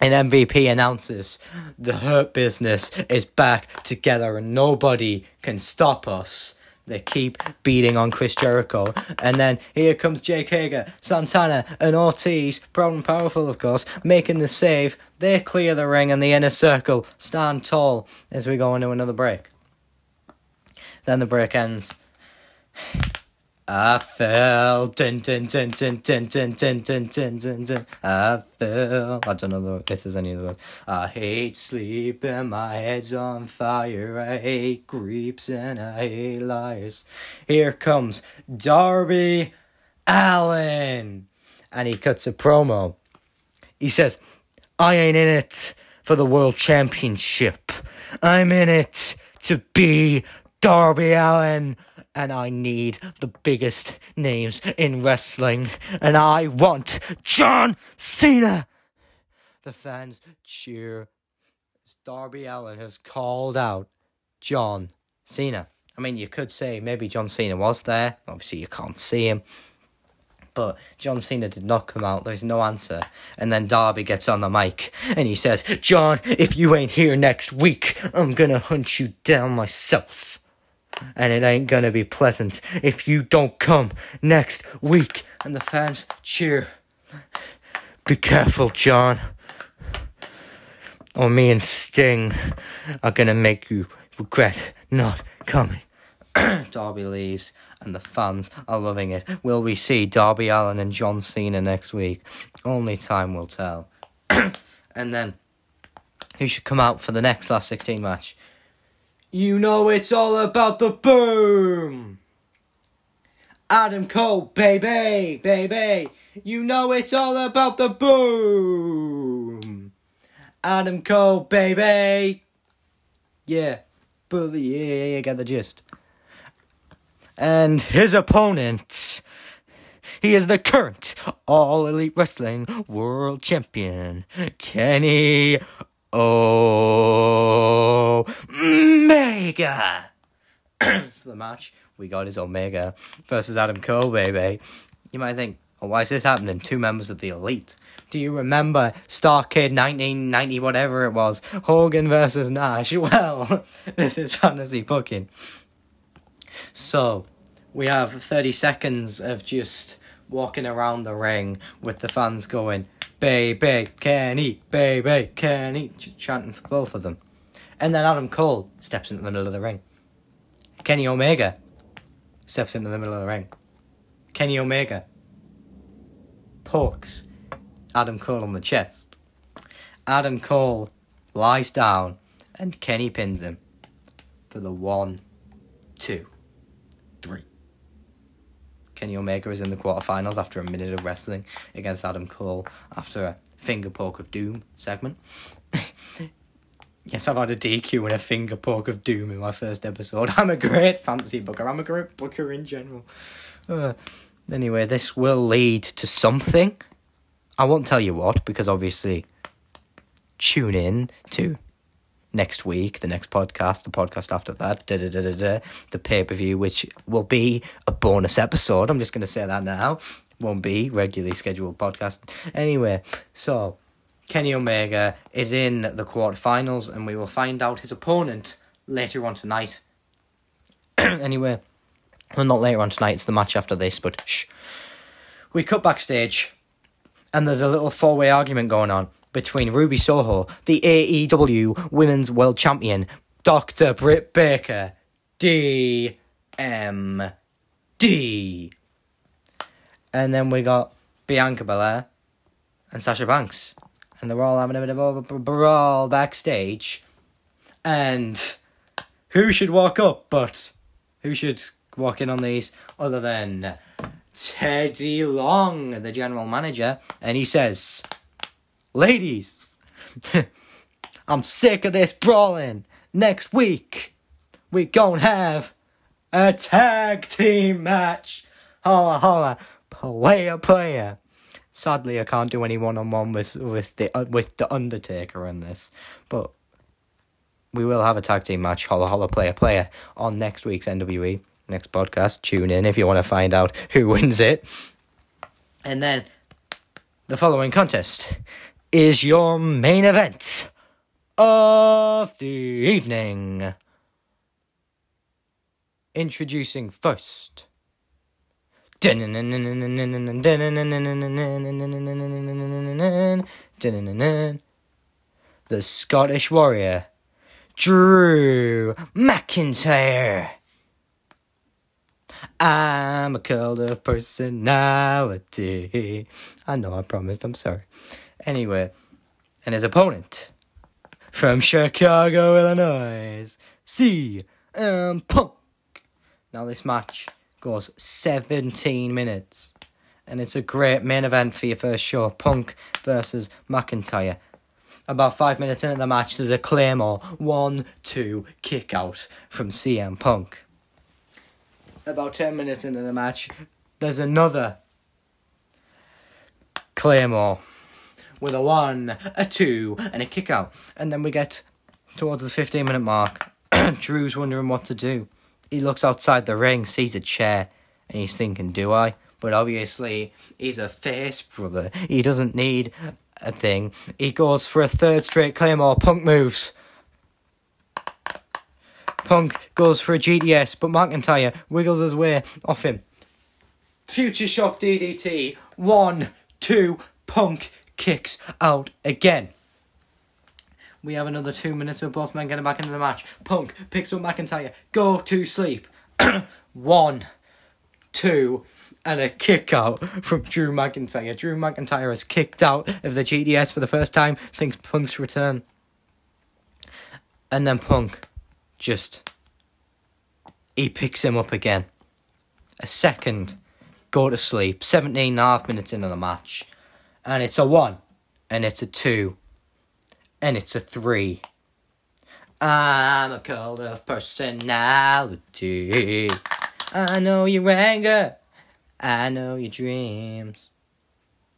S1: And MVP announces the Hurt Business is back together and nobody can stop us. They keep beating on Chris Jericho. And then here comes Jake Hager, Santana, and Ortiz, proud and powerful, of course, making the save. They clear the ring and the inner circle stand tall as we go into another break. Then the break ends. I fell, dun. I fell. I don't know if there's any other words. I hate sleeping, my head's on fire. I hate creeps and I hate liars. Here comes Darby Allin, and he cuts a promo. He says, "I ain't in it for the world championship. I'm in it to be Darby Allin." And I need the biggest names in wrestling, and I want John Cena. The fans cheer. Darby Allin has called out John Cena. I mean, you could say maybe John Cena was there. Obviously, you can't see him. But John Cena did not come out. There's no answer. And then Darby gets on the mic and he says, John, if you ain't here next week, I'm gonna hunt you down myself and it ain't gonna be pleasant if you don't come next week. And the fans cheer. Be careful, John. Or me and Sting are gonna make you regret not coming. *clears throat* Darby leaves, and the fans are loving it. Will we see Darby Allin and John Cena next week? Only time will tell. *clears throat* and then, who should come out for the next last 16 match? You know it's all about the boom. Adam Cole, baby, baby. You know it's all about the boom. Adam Cole, baby. Yeah, bully, yeah, yeah, get the gist. And his opponent, he is the current All Elite Wrestling World Champion, Kenny Omega. *coughs* so the match we got is Omega versus Adam Cole, baby. You might think, oh, why is this happening? Two members of the Elite. Do you remember Starcade 1990, whatever it was? Hogan versus Nash. *laughs* Well, *laughs* this is fantasy booking. So, we have 30 seconds of just walking around the ring with the fans going, baby, Kenny, baby, Kenny, ch- chanting for both of them. And then Adam Cole steps into the middle of the ring. Kenny Omega steps into the middle of the ring. Kenny Omega pokes Adam Cole on the chest. Adam Cole lies down and Kenny pins him for the one, two, three. Kenny Omega is in the quarterfinals after a minute of wrestling against Adam Cole after a finger poke of doom segment. *laughs* yes, I've had a DQ and a finger poke of doom in my first episode. *laughs* I'm a great fantasy booker. I'm a great booker in general. Uh, anyway, this will lead to something. I won't tell you what because obviously tune in to next week, the next podcast, the podcast after that, da da da da da, the pay per view, which will be a bonus episode. I'm just going to say that now. Won't be regularly scheduled podcast. Anyway, so Kenny Omega is in the quarterfinals, and we will find out his opponent later on tonight. *clears throat* anyway, well, not later on tonight, it's the match after this, but shh. We cut backstage, and there's a little four way argument going on between Ruby Soho, the AEW Women's World Champion, Dr. Britt Baker, DMD. And then we got Bianca Belair and Sasha Banks. And they're all having a bit of a brawl backstage. And who should walk up but who should walk in on these other than Teddy Long, the general manager? And he says, Ladies, *laughs* I'm sick of this brawling. Next week, we gonna have a tag team match. Holla holla, player player. Sadly, I can't do any one on one with with the uh, with the Undertaker in this, but we will have a tag team match. Holla holla, player player on next week's NWE next podcast. Tune in if you want to find out who wins it. And then the following contest is your main event of the evening. Introducing first. The Scottish Warrior, Drew McIntyre. I'm a cult of personality. I know I promised, I'm sorry. Anyway, and his opponent from Chicago, Illinois, CM Punk. Now, this match goes 17 minutes, and it's a great main event for your first show Punk versus McIntyre. About five minutes into the match, there's a Claymore 1 2 kick out from CM Punk. About 10 minutes into the match, there's another Claymore with a one, a two, and a kick out. And then we get towards the 15 minute mark. *clears throat* Drew's wondering what to do. He looks outside the ring, sees a chair, and he's thinking, Do I? But obviously, he's a face brother. He doesn't need a thing. He goes for a third straight Claymore. Punk moves. Punk goes for a GTS, but McIntyre wiggles his way off him. Future Shock DDT. One, two, Punk kicks out again. We have another two minutes of both men getting back into the match. Punk picks up McIntyre. Go to sleep. *clears throat* One, two, and a kick out from Drew McIntyre. Drew McIntyre has kicked out of the GTS for the first time since Punk's return. And then Punk just. He picks him up again. A second. Go to sleep. 17 and a half minutes into the match and it's a one, and it's a two, and it's a three. I'm a cult of personality. I know your anger. I know your dreams.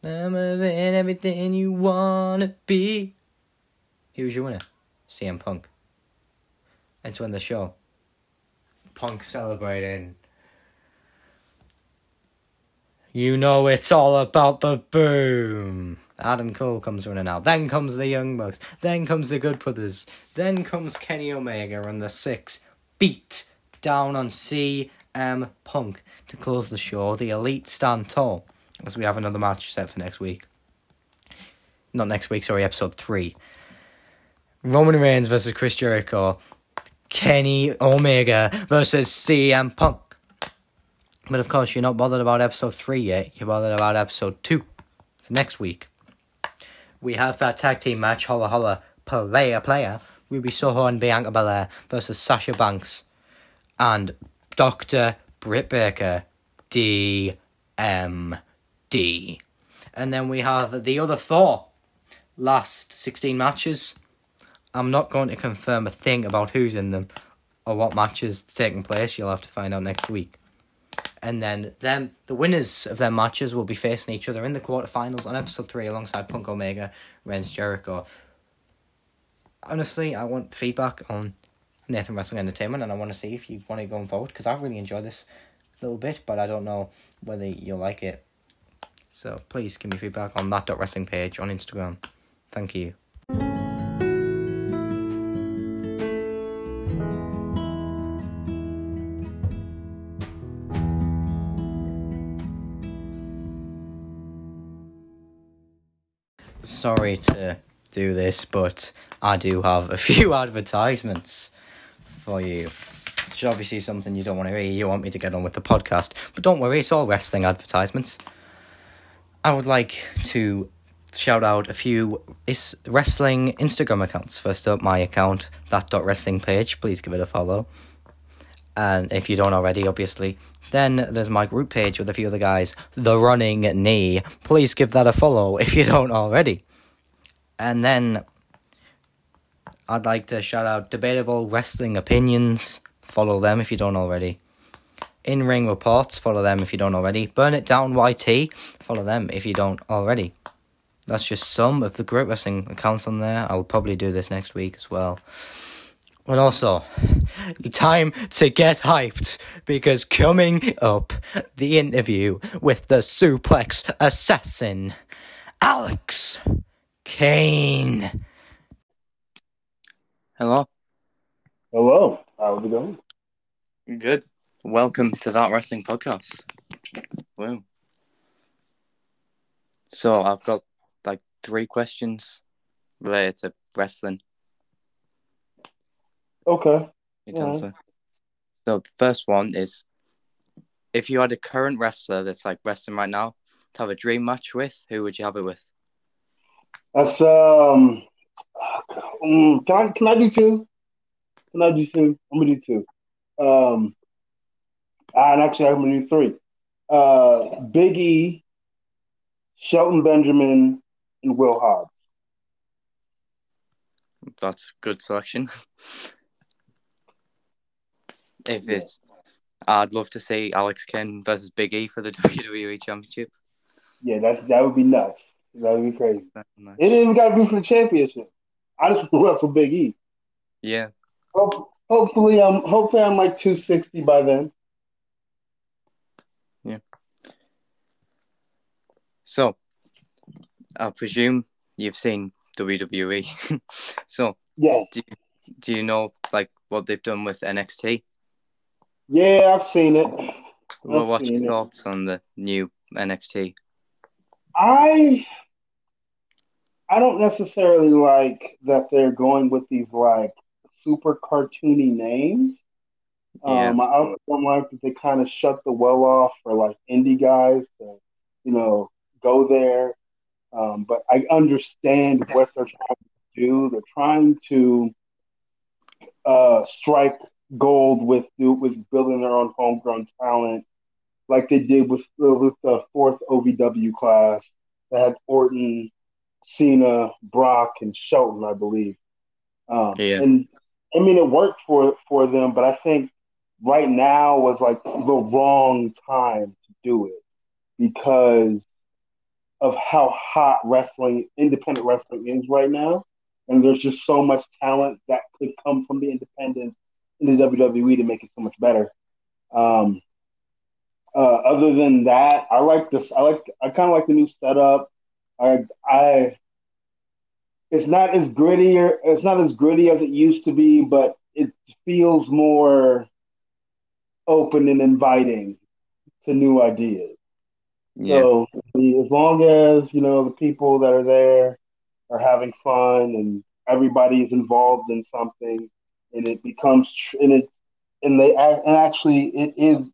S1: I'm than everything you wanna be. Who's your winner? CM Punk. Let's win the show. Punk celebrating you know it's all about the boom. Adam Cole comes running out. Then comes the Young Bucks. Then comes the Good Brothers. Then comes Kenny Omega and the Six. Beat down on CM Punk to close the show. The Elite stand tall as we have another match set for next week. Not next week, sorry, episode three. Roman Reigns versus Chris Jericho. Kenny Omega versus CM Punk. But of course, you're not bothered about episode 3 yet. You're bothered about episode 2. It's next week. We have that tag team match, Holla Holla, player player. Ruby Soho and Bianca Belair versus Sasha Banks and Dr. Britt Baker, DMD. And then we have the other four last 16 matches. I'm not going to confirm a thing about who's in them or what matches taking place. You'll have to find out next week and then them the winners of their matches will be facing each other in the quarterfinals on episode three alongside Punk Omega, Reigns Jericho. Honestly, I want feedback on Nathan Wrestling Entertainment, and I want to see if you want to go going forward because I've really enjoyed this little bit, but I don't know whether you'll like it. So please give me feedback on that wrestling page on Instagram. Thank you. Sorry to
S2: do this, but I do have a *laughs* few advertisements for you. Which is obviously something you don't want to hear. You want me to get on with the podcast. But don't worry, it's all wrestling advertisements. I would like to shout out a few wrestling Instagram accounts. First up, my account, that wrestling page. Please give it a follow. And if you don't already, obviously, then there's my group page with a few other guys, The Running Knee. Please give that a follow if you don't already. And then I'd like to shout out Debatable Wrestling Opinions. Follow them if you don't already. In Ring Reports, follow them if you don't already. Burn It Down YT, follow them if you don't already. That's just some of the great wrestling accounts on there. I'll probably do this next week as well. And also, time to get hyped because coming up, the interview with the suplex assassin, Alex Kane.
S1: Hello.
S3: Hello. How's it going?
S1: Good. Welcome to that wrestling podcast. Wow. So I've got like three questions related to wrestling.
S3: Okay.
S1: You
S3: Yeah.
S1: answer. So the first one is if you had a current wrestler that's like wrestling right now to have a dream match with, who would you have it with?
S3: That's um. mm, Can I can I do two? Can I do two? I'm gonna do two. Um. And actually, I'm gonna do three. Uh, Big E, Shelton Benjamin, and Will Hobbs.
S1: That's good selection. *laughs* if
S3: Yeah.
S1: it's I'd love to see Alex Kane versus Big E for the *laughs* WWE Championship.
S3: Yeah, that's that would be nuts. That would be crazy.
S1: Match.
S3: It even got to be for the championship. I just want to wrestle Big E.
S1: Yeah.
S3: Hope, hopefully, I'm hopefully I'm like 260 by then. Yeah.
S1: So I presume you've seen WWE. *laughs* so
S3: yeah.
S1: do you know like what they've done with NXT?
S3: Yeah, I've seen it.
S1: Well, what's your
S3: seen it.
S1: thoughts on the new NXT?
S3: I I don't necessarily like that they're going with these like super cartoony names.
S1: Yeah.
S3: Um, I also don't like that they kind of shut the well off for like indie guys to, you know, go there. Um, but I understand what they're trying to do. They're trying to uh, strike gold with with building their own homegrown talent, like they did with with the fourth OVW class that had Orton, Cena, Brock, and Shelton, I believe. Um,
S1: Yeah.
S3: And I mean, it worked for for them, but I think right now was like the wrong time to do it because of how hot wrestling, independent wrestling is right now. And there's just so much talent that could come from the independents in the WWE to make it so much better. Um, uh, other than that, I like this. I like. I kind of like the new setup. I. I. It's not as gritty. Or, it's not as gritty as it used to be, but it feels more open and inviting to new ideas.
S1: Yeah.
S3: So as long as you know the people that are there are having fun and everybody's involved in something, and it becomes tr- and it and they act, and actually it is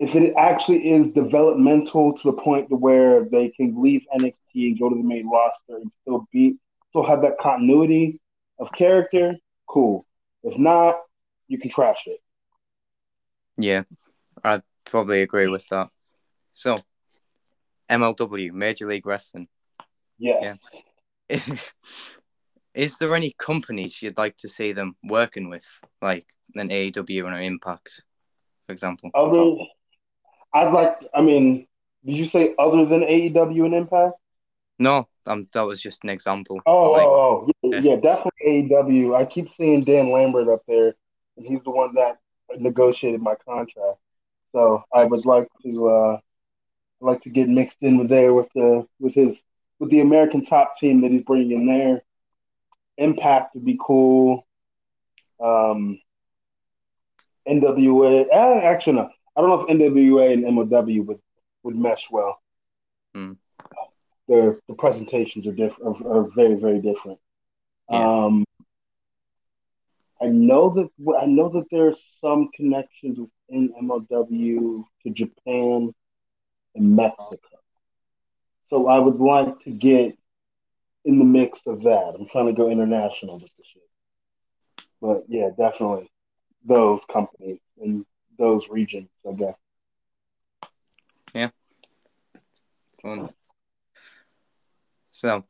S3: if it actually is developmental to the point to where they can leave NXT and go to the main roster and still be still have that continuity of character, cool. If not, you can trash it.
S1: Yeah, I'd probably agree with that. So, MLW, Major League Wrestling.
S3: Yes.
S1: Yeah. *laughs* Is there any companies you'd like to see them working with, like an AEW and an Impact, for example?
S3: Other, I'd like. I mean, did you say other than AEW and Impact?
S1: No, um, that was just an example.
S3: Oh,
S1: Like,
S3: oh, oh, yeah,
S1: Yeah.
S3: yeah, definitely AEW. I keep seeing Dan Lambert up there, and he's the one that negotiated my contract. So I would like to, uh, like to get mixed in with there with the with his with the American top team that he's bringing in there. Impact would be cool. Um, NWA, eh, actually no, I don't know if NWA and MLW would would mesh well.
S1: Hmm.
S3: their the presentations are different, are, are very very different.
S1: Yeah.
S3: Um, I know that I know that there's some connections within MLW to Japan and Mexico. So I would like to get in the mix of that. I'm trying to go international with the shit. But yeah, definitely those companies in those regions, I guess. Yeah.
S1: Fun. So,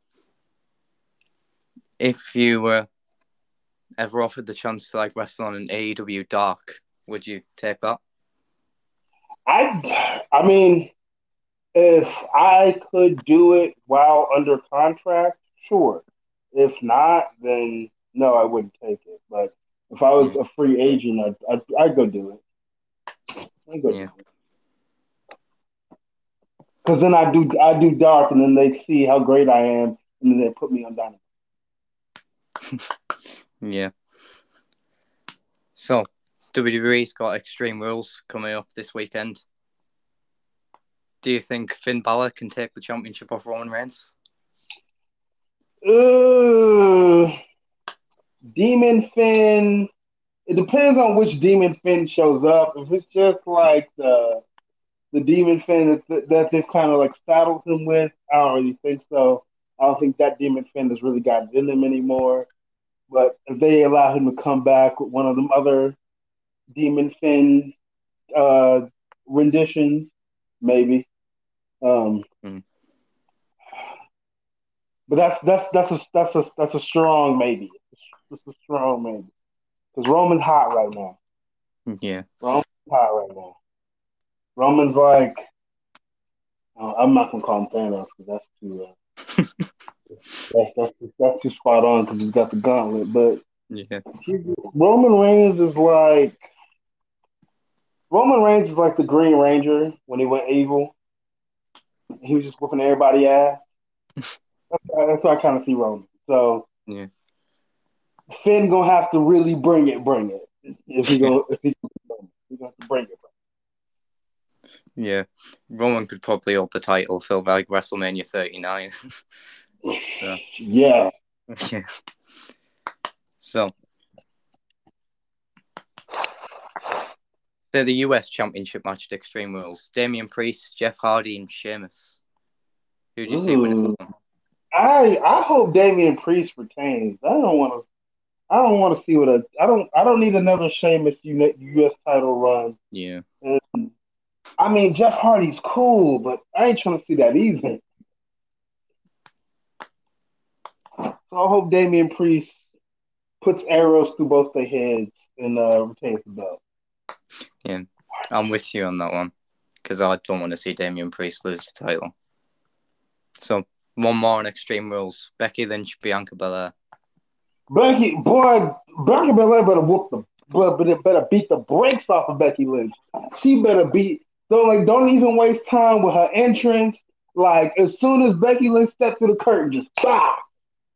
S1: if you were ever offered the chance to like wrestle on an AEW Dark, would you take that?
S3: I I mean, if I could do it while under contract, sure. If not, then no, I wouldn't take it. But if I was hmm. a free agent, I'd I'd, I'd go do it.
S1: Yeah.
S3: Because then I do I do dark, and then they see how great I am, and then they put me on dynamite. *laughs*
S1: Yeah. So, WWE's got Extreme Rules coming up this weekend. Do you think Finn Balor can take the championship off Roman Reigns?
S3: Uh, Demon Finn. It depends on which Demon Finn shows up. If it's just like the the Demon Finn that, that they've kind of like saddled him with, I don't really think so. I don't think that Demon Finn has really gotten in him anymore. But if they allow him to come back with one of them other Demon Finn uh, renditions, maybe. Um,
S1: Hmm.
S3: But that's that's that's a that's a that's a strong maybe. It's a strong maybe because Roman's hot right now.
S1: Yeah.
S3: Roman's hot right now. Roman's like, uh, I'm not gonna call him Thanos because that's too uh, *laughs* that's, that's that's too spot on because he's got the gauntlet. But
S1: Yeah.
S3: he, Roman Reigns is like Roman Reigns is like the Green Ranger when he went evil. He was just whooping everybody ass. *laughs* That's, that's what I kind of see Roman. So
S1: Yeah.
S3: Finn gonna have to really bring it, bring it. If he go, if he, he gonna have to bring it.
S1: Yeah. Roman could probably hold the title till like WrestleMania 39. *laughs* So.
S3: Yeah, *laughs*
S1: yeah. So, they're the US Championship match at Extreme Rules. Damian Priest, Jeff Hardy, and Sheamus. Who do you see winning
S3: Ooh.
S1: that one?
S3: I I hope Damian Priest retains. I don't want to. I don't want to see what a. I don't. I don't need another Sheamus U.S. title run.
S1: Yeah.
S3: And, I mean, Jeff Hardy's cool, but I ain't trying to see that either. So I hope Damian Priest puts arrows through both their heads and uh, retains the belt.
S1: Yeah, I'm with you on that one because I don't want to see Damian Priest lose the title. So, one more on Extreme Rules Becky Lynch, Bianca Belair.
S3: Becky, boy, Becky Belair better whoop the, but but it better beat the brakes off of Becky Lynch. She better beat. Don't like, don't even waste time with her entrance. Like as soon as Becky Lynch stepped through the curtain, just bah,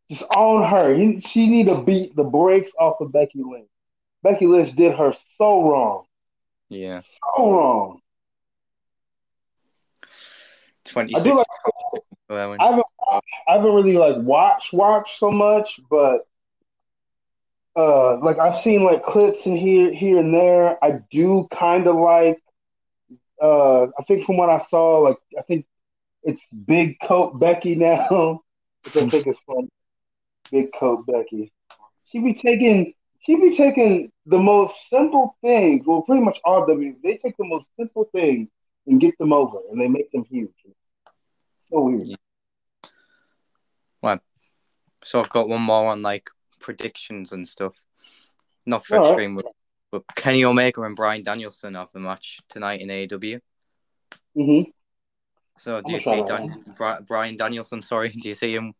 S3: just on her. He, she need to beat the brakes off of Becky Lynch. Becky Lynch did her so wrong,
S1: Yeah.
S3: so wrong. I
S1: 26.
S3: do like. I haven't, I haven't really like watched watch so much, but uh, like I've seen like clips in here here and there. I do kind of like. Uh, I think from what I saw, like I think it's Big Coat Becky now, *laughs* which I think is fun. Big Coat Becky. She be taking. She be taking the most simple things. Well, pretty much all W. They take the most simple things and get them over, and they make them huge. So weird.
S1: So, I've got one more on like predictions and stuff. Not for
S3: All.
S1: Extreme but Kenny Omega and Bryan Danielson have the match tonight in AEW.
S3: hmm
S1: So, do
S3: I'm
S1: you see Dan- Bri- Bryan Danielson? Sorry, do you see him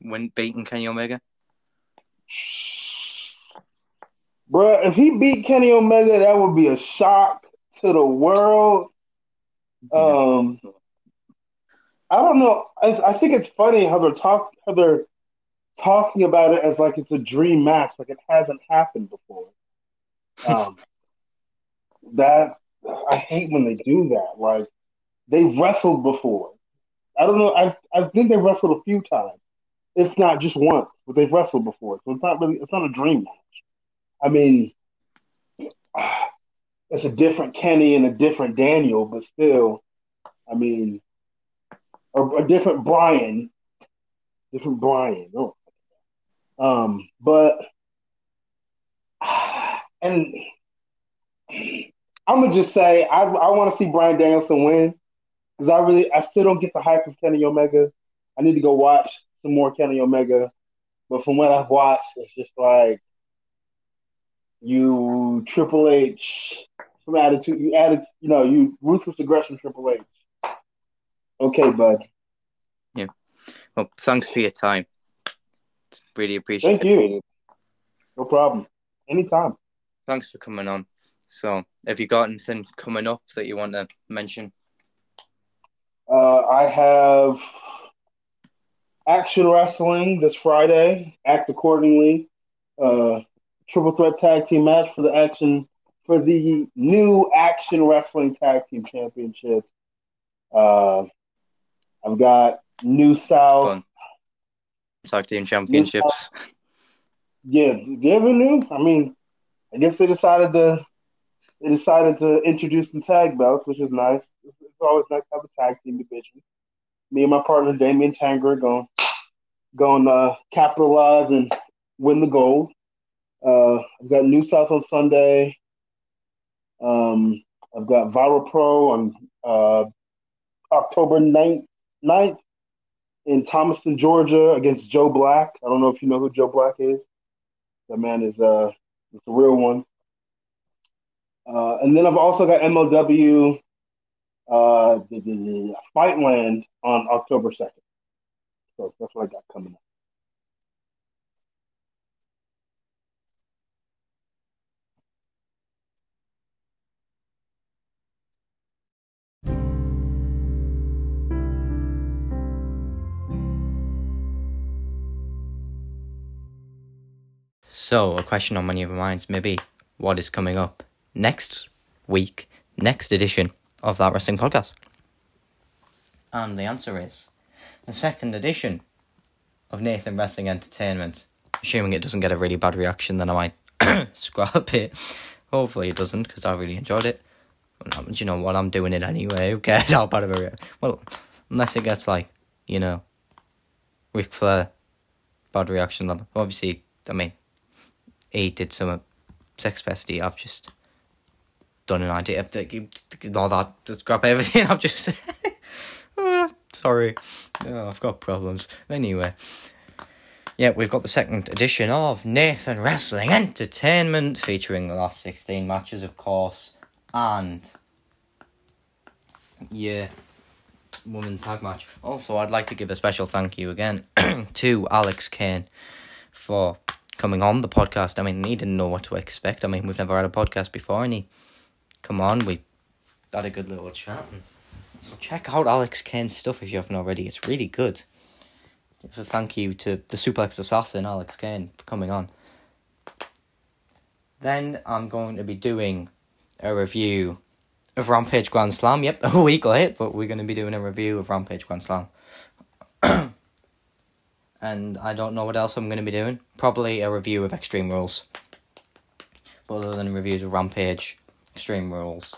S1: win beating Kenny Omega?
S3: Bruh, if he beat Kenny Omega, that would be a shock to the world. Um, I don't know. I, I think it's funny how they're talk how they're talking about it as like it's a dream match, like it hasn't happened before. *laughs* Um, that I hate when they do that. Like they've wrestled before. I don't know. I I think they wrestled a few times, if not just once, but they've wrestled before. So it's not really it's not a dream match. I mean, *sighs* it's a different Kenny and a different Daniel, but still, I mean, a, a different Bryan, different Bryan. Oh. Um, but and I'm gonna just say I I want to see Bryan Danielson win because I really I still don't get the hype of Kenny Omega. I need to go watch some more Kenny Omega, but from what I've watched, it's just like you Triple H from attitude. You added, you know, you ruthless aggression Triple H. Okay, bud.
S1: Yeah. Well, thanks for your time. Really appreciate it.
S3: Thank you. No problem. Anytime.
S1: Thanks for coming on. So, have you got anything coming up that you want to mention?
S3: Uh, I have Action Wrestling this Friday. Act accordingly. Uh, triple threat tag team match for the action for the new Action Wrestling Tag Team Championships. Uh, I've got New South.
S1: Fun. Tag team championships.
S3: Yeah, they ever new? I mean, I guess they decided to they decided to introduce some tag belts, which is nice. It's, it's always nice to have a tag team division. Me and my partner Damian Tanger going going to uh, capitalize and win the gold. Uh, I've got New South on Sunday. Um, I've got Viral Pro on uh, October 9th, 9th in Thomaston, Georgia against Joe Black. I don't know if you know who Joe Black is. That man is uh, it's a real one. Uh, and then I've also got MLW uh, the, Fightland on October 2nd. So that's what I got coming up.
S1: So, a question on many of your minds maybe what is coming up next week, next edition of that wrestling podcast? And the answer is the second edition of Nathan Wrestling Entertainment. Assuming it doesn't get a really bad reaction, then I might *coughs* scrap it. Hopefully, it doesn't because I really enjoyed it. Um, do you know what? I'm doing it anyway. Who cares *laughs* how bad of a reaction? Well, unless it gets like, you know, Ric Flair bad reaction level. Obviously, I mean, he did some sex bestie. I've just done an idea of all that. Just grab everything. *laughs* I've just. *laughs* sorry. Oh, I've got problems. Anyway. Yeah, we've got the second edition of Nathan Wrestling Entertainment featuring the last 16 matches, of course, and. Yeah. Woman tag match. Also, I'd like to give a special thank you again *clears throat* to Alex Kane for coming on the podcast. I mean, he didn't know what to expect. I mean, we've never had a podcast before, and he come on, we had a good little chat. So check out Alex Kane's stuff if you haven't already. It's really good. So thank you to the Suplex Assassin, Alex Kane, for coming on. Then I'm going to be doing a review of Rampage Grand Slam. Yep, *laughs* a week late, but we're going to be doing a review of Rampage Grand Slam. *clears throat* and I don't know what else I'm going to be doing. Probably a review of Extreme Rules. But other than reviews of Rampage, Extreme Rules,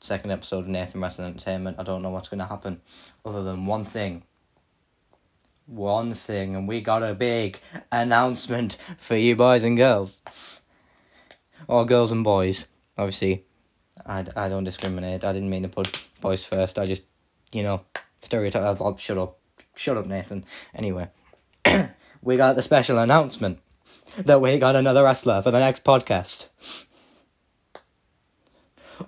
S1: second episode of Nathan Wrestling Entertainment, I don't know what's going to happen. Other than one thing. One thing, and we got a big announcement for you boys and girls. Or girls and boys, obviously. I, I don't discriminate. I didn't mean to put boys first. I just, you know, stereotype. Shut up. Shut up, Nathan. Anyway, *clears throat* we got the special announcement that we got another wrestler for the next podcast.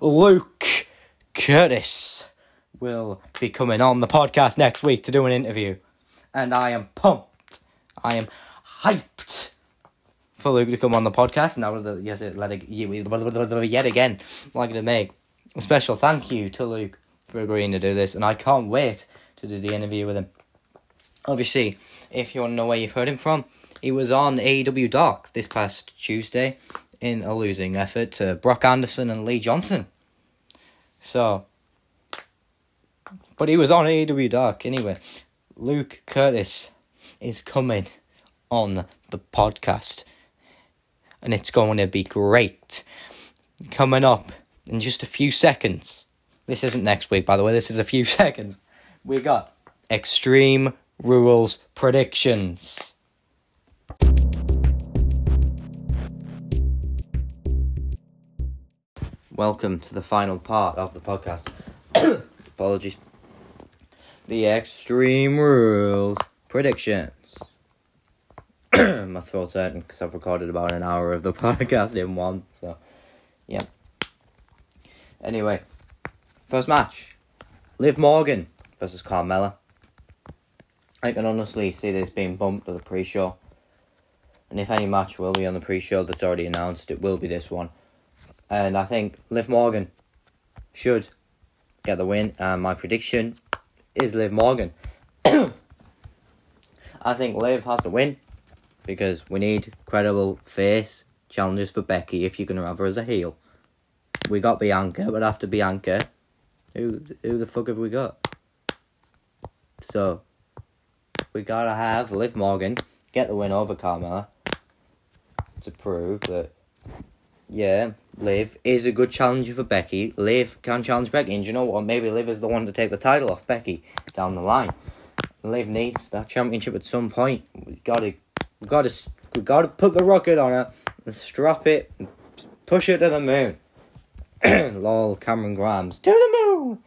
S1: Luke Curtis will be coming on the podcast next week to do an interview. And I am pumped. I am hyped for Luke to come on the podcast. Now, yes, let it, yet again, like to make a special thank you to Luke for agreeing to do this. And I can't wait to do the interview with him. Obviously, if you want to know where you've heard him from, he was on AEW Dark this past Tuesday in a losing effort to Brock Anderson and Lee Johnson. So, But he was on AEW Dark anyway. Luke Curtis is coming on the podcast. And it's going to be great. Coming up in just a few seconds. This isn't next week, by the way, this is a few *laughs* seconds. We got Extreme Rules predictions. Welcome to the final part of the podcast. *coughs* Apologies. The Extreme Rules predictions. *coughs* My throat's hurting because I've recorded about an hour of the *laughs* podcast in one, so yeah. Anyway, first match Liv Morgan versus Carmella. I can honestly see this being bumped to the pre show. And if any match will be on the pre show that's already announced, it will be this one. And I think Liv Morgan should get the win. And my prediction is Liv Morgan. *coughs* I think Liv has to win because we need credible face challenges for Becky if you're going to have her as a heel. We got Bianca, but after Bianca, who who the fuck have we got? So we gotta have Liv Morgan get the win over Carmella to prove that yeah, Liv is a good challenger for Becky. Liv can challenge Becky, and you know what? Maybe Liv is the one to take the title off Becky down the line. Liv needs that championship at some point. We gotta, we gotta, we gotta put the rocket on her and strap it, and push it to the moon. *clears throat* Lol, Cameron Grimes to the moon.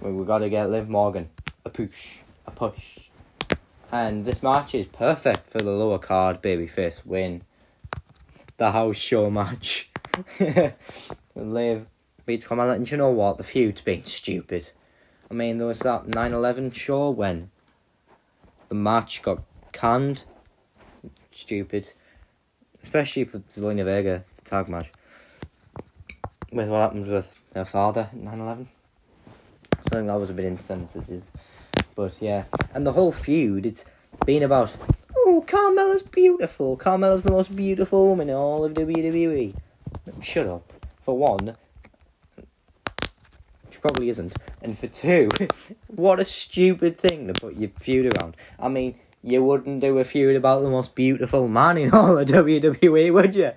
S1: We, we gotta get Liv Morgan a push, a push, and this match is perfect for the lower card babyface win. The house show match. *laughs* Liv beats Carmella, and you know what? The feud's been stupid. I mean, there was that 9 11 show when the match got canned. Stupid. Especially for Zelina Vega, the tag match. With what happened with her father 9 11. So I think that was a bit insensitive. But yeah. And the whole feud, it's been about, oh, Carmella's beautiful. Carmella's the most beautiful woman in all of WWE. Shut up. For one, she probably isn't. And for two, *laughs* what a stupid thing to put your feud around. I mean, you wouldn't do a feud about the most beautiful man in all of *laughs* WWE, would you?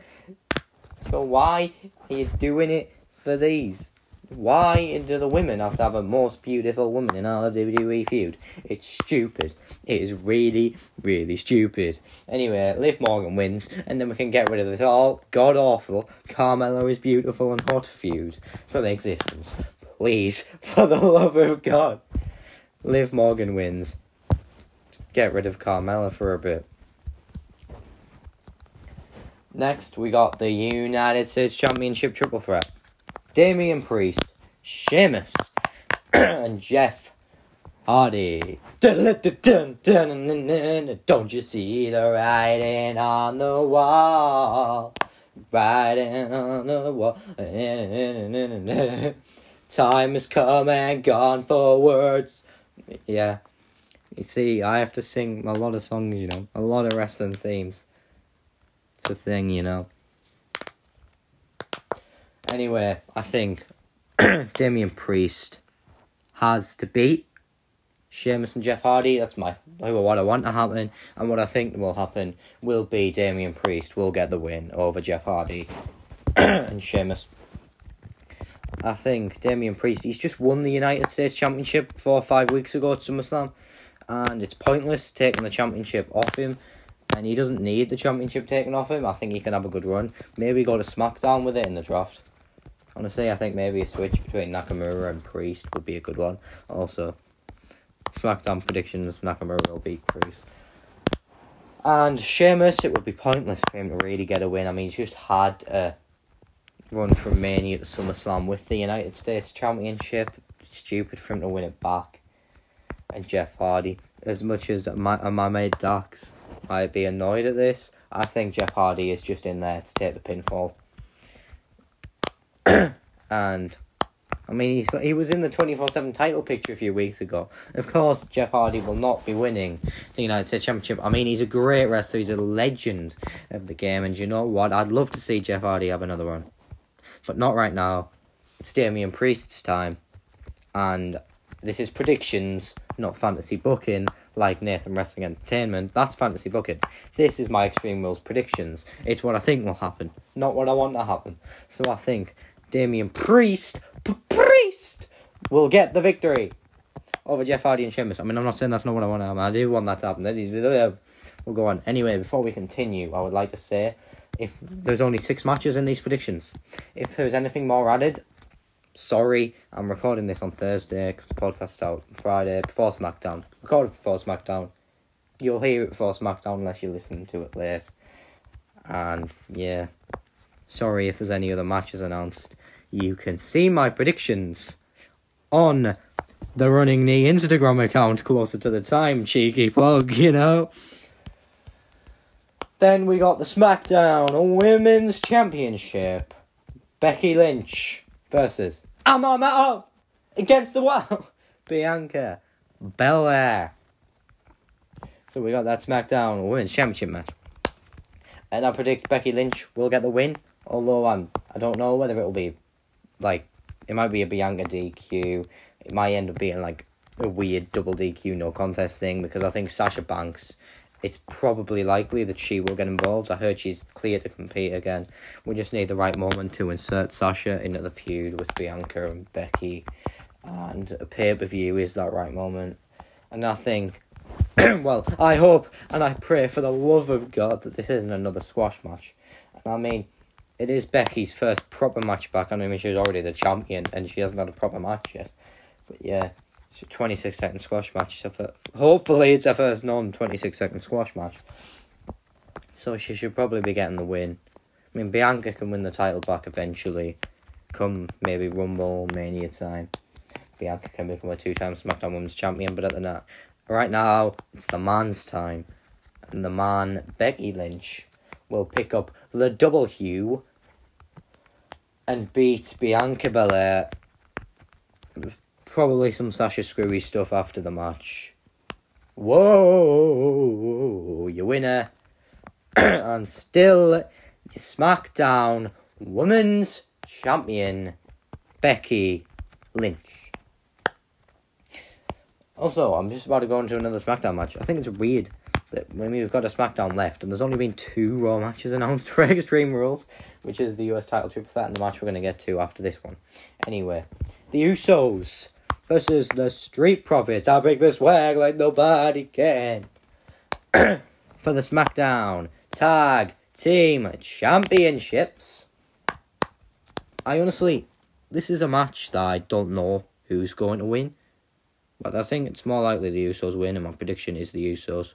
S1: So why are you doing it for these? Why do the women have to have a most beautiful woman in all of WWE feud? It's stupid. It is really, really stupid. Anyway, Liv Morgan wins, and then we can get rid of this all god awful Carmella is beautiful and hot feud from existence. Please, *laughs* for the love of God. Liv Morgan wins. Get rid of Carmella for a bit. Next, we got the United States Championship Triple Threat. Damian Priest, Sheamus, *clears throat* and Jeff Hardy. Don't you see the writing on the wall? Writing on the wall. Time has come and gone for words. Yeah. You see, I have to sing a lot of songs, you know, a lot of wrestling themes. It's a thing, you know. Anyway, I think *clears throat* Damian Priest has to beat Sheamus and Jeff Hardy. That's my what I want to happen, and what I think will happen will be Damian Priest will get the win over Jeff Hardy *clears throat* and Sheamus. I think Damian Priest he's just won the United States Championship four or five weeks ago at SummerSlam, and it's pointless taking the championship off him. And he doesn't need the championship taken off him. I think he can have a good run. Maybe go to SmackDown with it in the draft. Honestly, I think maybe a switch between Nakamura and Priest would be a good one. Also, SmackDown predictions Nakamura will beat Priest. And Sheamus, it would be pointless for him to really get a win. I mean, he's just had a run from Mania to SummerSlam with the United States Championship. Stupid for him to win it back. And Jeff Hardy, as much as my, uh, my mate Dax might be annoyed at this, I think Jeff Hardy is just in there to take the pinfall. *coughs* and I mean, he's, he was in the 24 7 title picture a few weeks ago. Of course, Jeff Hardy will not be winning the United States Championship. I mean, he's a great wrestler, he's a legend of the game, and you know what? I'd love to see Jeff Hardy have another one. But not right now. It's Damian Priest's time. And this is predictions, not fantasy booking, like Nathan Wrestling Entertainment. That's fantasy booking. This is my Extreme Rules predictions. It's what I think will happen, not what I want to happen. So I think Damian Priest, Priest, will get the victory over Jeff Hardy and Sheamus. I mean, I'm not saying that's not what I want to happen. I do want that to happen. We'll go on. Anyway, before we continue, I would like to say if there's only six matches in these predictions, if there's anything more added, sorry, I'm recording this on Thursday because the podcast's out Friday before SmackDown. Recorded before SmackDown. You'll hear it before SmackDown unless you're listening to it late. And yeah, sorry if there's any other matches announced. You can see my predictions on the Running Knee Instagram account closer to the time. Cheeky plug, *laughs* you know. Then we got the SmackDown Women's Championship. Becky Lynch versus Amar Metal against the wall. *laughs* Bianca Belair. So we got that SmackDown Women's Championship match. And I predict Becky Lynch will get the win. Although I'm, I don't know whether it'll be like it might be a Bianca DQ. It might end up being like a weird double DQ no contest thing because I think Sasha Banks it's probably likely that she will get involved. I heard she's clear to compete again. We just need the right moment to insert Sasha into the feud with Bianca and Becky. And a pay per view is that right moment. And I think, *clears throat* well, I hope and I pray for the love of God that this isn't another squash match. And I mean, it is Becky's first proper match back. I mean, she's already the champion and she hasn't had a proper match yet. But yeah, it's a 26 second squash match. So hopefully, it's her first non 26 second squash match. So she should probably be getting the win. I mean, Bianca can win the title back eventually, come maybe Rumble Mania time. Bianca can become a two time SmackDown Women's Champion, but at the na- right now, it's the man's time. And the man, Becky Lynch, will pick up the double hue and beat Bianca Belair probably some Sasha Screwy stuff after the match. Whoa, your winner, *clears throat* and still your SmackDown Women's Champion, Becky Lynch. Also, I'm just about to go into another SmackDown match. I think it's weird that when we've got a SmackDown left, and there's only been two Raw matches *laughs* announced for Extreme Rules, which is the US title triple threat and the match we're going to get to after this one. Anyway, the Usos versus the Street Profits. I'll break the swag like nobody can. *clears throat* For the SmackDown Tag Team Championships. I honestly, this is a match that I don't know who's going to win. But I think it's more likely the Usos win, and my prediction is the Usos.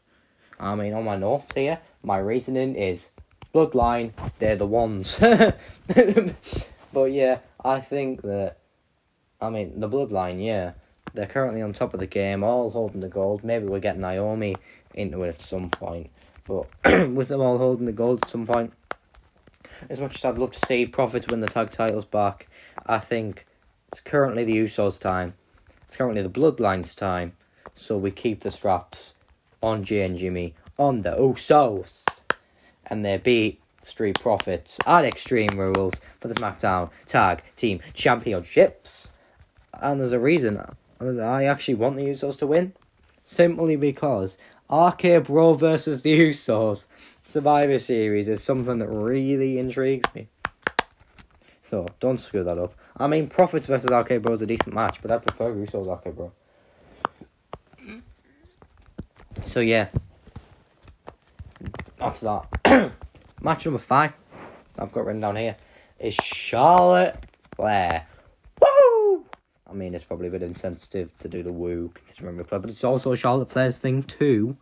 S1: I mean, on my notes here, my reasoning is Bloodline, they're the ones. *laughs* but yeah, I think that I mean, the bloodline, yeah. They're currently on top of the game, all holding the gold. Maybe we'll get Naomi into it at some point. But *clears throat* with them all holding the gold at some point, as much as I'd love to see Profits win the tag titles back, I think it's currently the Usos' time. It's currently the Bloodline's time. So we keep the straps on Jay and Jimmy, on the Usos. And they beat Street Profits at Extreme Rules for the SmackDown Tag Team Championships and there's a reason. I actually want the Usos to win, simply because RK Bro versus the Usos Survivor Series is something that really intrigues me. So don't screw that up. I mean, Profits versus RK Bro is a decent match, but I prefer Usos RK Bro. So yeah, that's that. *coughs* match number five, I've got written down here, is Charlotte Flair Woo! I mean, it's probably a bit insensitive to do the woo considering but it's also Charlotte Flair's thing too.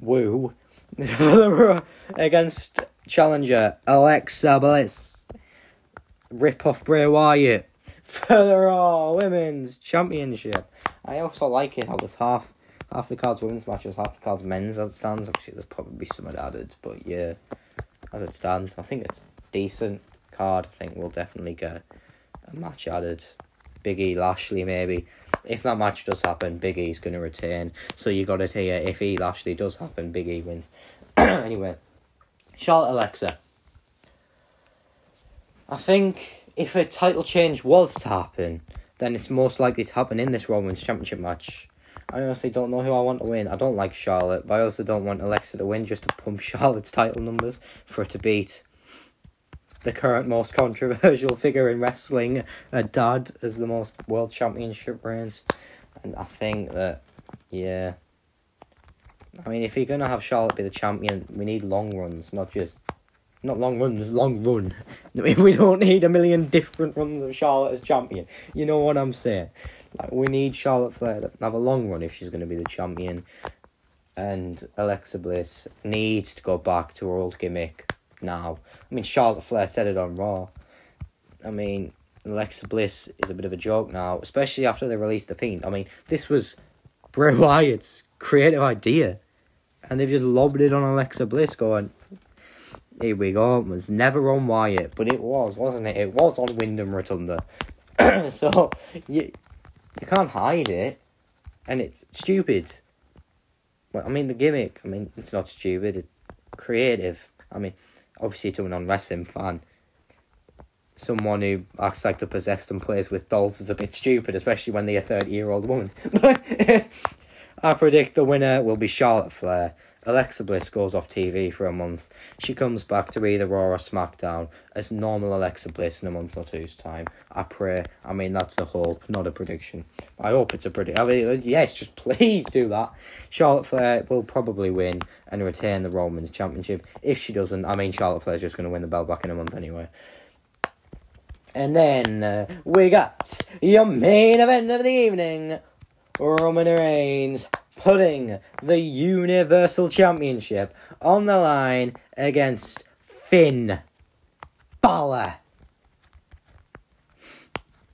S1: Woo *laughs* against challenger Alexa Bliss. Rip off Bray Wyatt for the Raw Women's Championship. I also like it how there's half half the cards women's matches, half the cards men's as it stands. Obviously, there's probably some added, but yeah, as it stands, I think it's decent card. I think we'll definitely get a match added. Big E Lashley maybe. If that match does happen, Big E's gonna retain. So you got it here. If E Lashley does happen, Big E wins. *clears throat* anyway, Charlotte Alexa. I think if a title change was to happen, then it's most likely to happen in this Women's Championship match. I honestly don't know who I want to win. I don't like Charlotte, but I also don't want Alexa to win just to pump *laughs* Charlotte's title numbers for her to beat the current most controversial *laughs* figure in wrestling, a dad, as the most world championship reigns. And I think that, yeah. I mean, if you're going to have Charlotte be the champion, we need long runs, not just. Not long runs, long run. *laughs* We don't need a million different runs of Charlotte as champion. You know what I'm saying? Like we need Charlotte Flair to have a long run if she's going to be the champion, and Alexa Bliss needs to go back to her old gimmick now. I mean, Charlotte Flair said it on Raw. I mean, Alexa Bliss is a bit of a joke now, especially after they released the Fiend. I mean, this was Bray Wyatt's creative idea, and they've just lobbed it on Alexa Bliss, going, "Here we go." It was never on Wyatt, but it was, wasn't it? It was on Windham Rotunda. *clears throat* so you you can't hide it, and it's stupid. Well, I mean the gimmick. I mean it's not stupid. It's creative. I mean, obviously to a non-wrestling fan, someone who acts like the possessed and plays with dolls is a bit stupid, especially when they're a thirty-year-old woman. *laughs* I predict the winner will be Charlotte Flair. Alexa Bliss goes off TV for a month. She comes back to either Raw or SmackDown as normal Alexa Bliss in a month or two's time. I pray. I mean, that's a hope, not a prediction. I hope it's a prediction. I mean, yes, just *laughs* please do that. Charlotte Flair will probably win and retain the Women's Championship. If she doesn't, I mean, Charlotte Flair's just going to win the belt back in a month anyway. And then uh, we got your main event of the evening Roman Reigns putting the Universal Championship on the line against Finn Balor.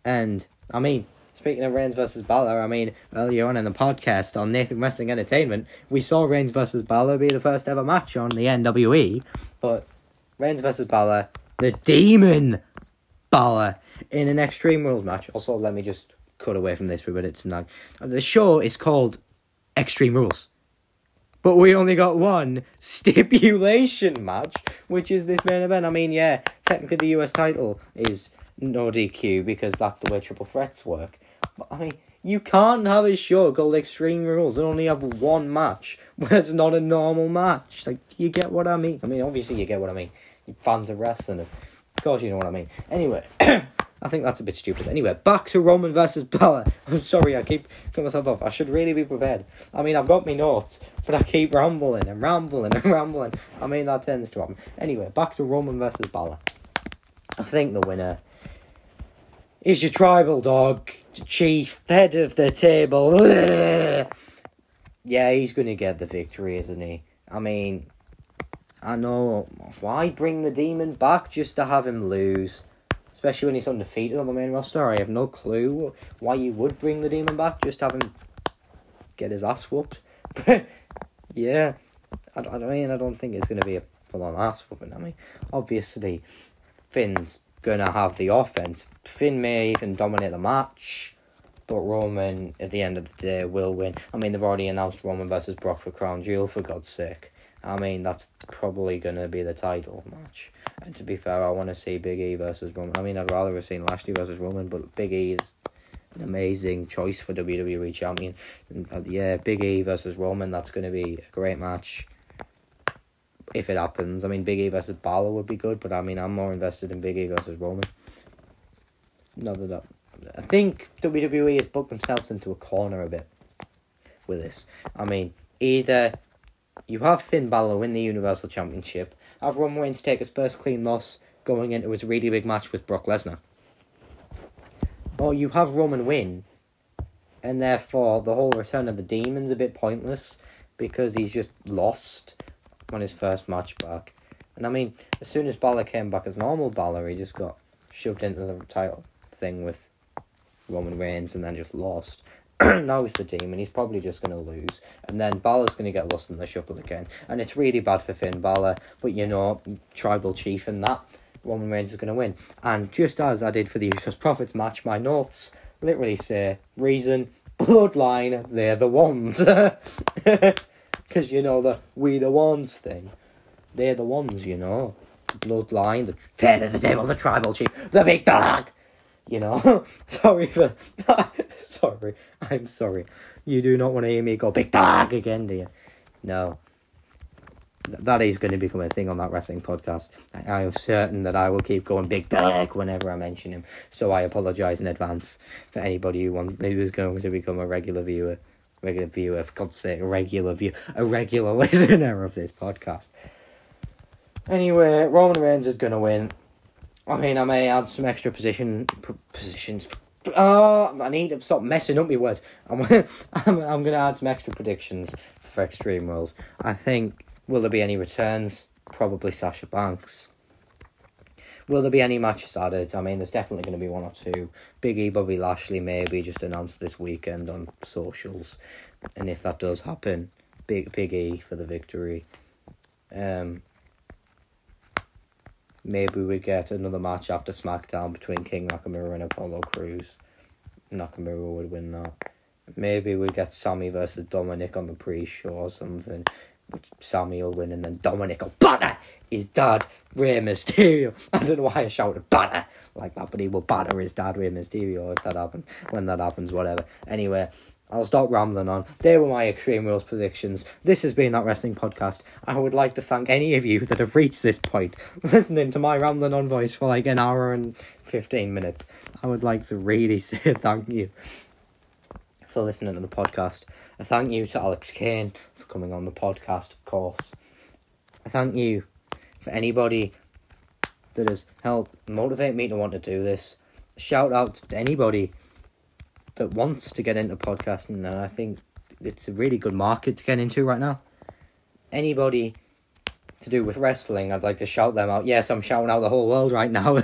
S1: And, I mean, speaking of Reigns versus Balor, I mean, earlier on in the podcast on Nathan Wrestling Entertainment, we saw Reigns versus Balor be the first ever match on the NWE. But Reigns versus Balor, the Demon Balor, in an Extreme Rules match. Also, let me just cut away from this for a minute tonight. The show is called Extreme Rules. But we only got one *laughs* stipulation match, which is this main event. I mean, yeah, technically the US title is no DQ because that's the way triple threats work. But I mean, you can't have a show called Extreme Rules and only have one match *laughs* where it's not a normal match. Like, you get what I mean? I mean, obviously you get what I mean. Fans of wrestling, of course you know what I mean. Anyway. *clears throat* I think that's a bit stupid. Anyway, back to Roman versus Balor. *laughs* I'm sorry, I keep cutting myself off. I should really be prepared. I mean, I've got my notes, but I keep rambling and rambling and *laughs* rambling. I mean, that tends to happen. Anyway, back to Roman versus Balor. I think the winner is your tribal dog, the chief, head of the table. *laughs* yeah, he's going to get the victory, isn't he? I mean, I know. Why bring the demon back just to have him lose? Especially when he's undefeated on the main roster. I have no clue why you would bring the demon back, just have him get his ass whooped. *laughs* yeah, I, I mean, I don't think it's going to be a full on ass whooping. I mean, obviously, Finn's going to have the offense. Finn may even dominate the match, but Roman, at the end of the day, will win. I mean, they've already announced Roman versus Brock for Crown Jewel, for God's sake. I mean, that's probably going to be the title match. And to be fair, I want to see Big E versus Roman. I mean, I'd rather have seen Lashley versus Roman, but Big E is an amazing choice for WWE champion. And, uh, yeah, Big E versus Roman, that's going to be a great match. If it happens, I mean, Big E versus Balor would be good, but I mean, I'm more invested in Big E versus Roman. Not that I think WWE has booked themselves into a corner a bit with this. I mean, either you have Finn Balor win the Universal Championship, have Roman Reigns take his first clean loss going into his really big match with Brock Lesnar. Or you have Roman win, and therefore the whole return of the demon's a bit pointless because he's just lost on his first match back. And I mean, as soon as Balor came back as normal Balor, he just got shoved into the title thing with Roman Reigns and then just lost. *clears throat* now it's the demon. he's probably just going to lose. And then Balor's going to get lost in the shuffle again. And it's really bad for Finn Balor, but you know, tribal chief and that, Roman Reigns is going to win. And just as I did for the Usos Profits match, my notes literally say, reason, bloodline, they're the ones. *laughs* Because, you know, the we the ones thing. They're the ones, you know. Bloodline, the head the table, the tribal chief, the big dog. You know, *laughs* sorry for *laughs* sorry. I'm sorry. You do not want to hear me go big dog again, do you? No. Th- That is going to become a thing on that wrestling podcast. I, I am certain that I will keep going big dog whenever I mention him. So I apologize in advance for anybody who wants who is going to become a regular viewer, regular viewer. For God's sake, a regular view, a regular *laughs* listener of this podcast. Anyway, Roman Reigns is going to win. I mean, I may add some extra position p- positions. Oh, I need to stop messing up my words. I'm, *laughs* I'm, I'm going to add some extra predictions for Extreme Rules. I think, will there be any returns? Probably Sasha Banks. Will there be any matches added? I mean, there's definitely going to be one or two. Big E, Bobby Lashley, maybe just announced this weekend on socials, and if that does happen, Big Big E for the victory. Um, maybe we get another match after SmackDown between King Nakamura and Apollo Crews. Nakamura would win that. Maybe we get Sammy versus Dominic on the pre-show or something. Which Sammy will win and then Dominic will batter his dad, Rey Mysterio. *laughs* I don't know why I shouted batter like that, but he will batter his dad, Rey Mysterio, if that happens. When that happens, whatever. Anyway, I'll stop rambling on. They were my Extreme Rules predictions. This has been that wrestling podcast. I would like to thank any of you that have reached this point, *laughs* listening to my rambling on voice for like an hour and 15 minutes. I would like to really *laughs* say thank you for listening to the podcast. A thank you to Alex Kane for coming on the podcast, of course. A thank you for anybody that has helped motivate me to want to do this. Shout out to anybody that wants to get into podcasting, and I think it's a really good market to get into right now. Anybody to do with wrestling, I'd like to shout them out. Yes, I'm shouting out the whole world right now. *laughs*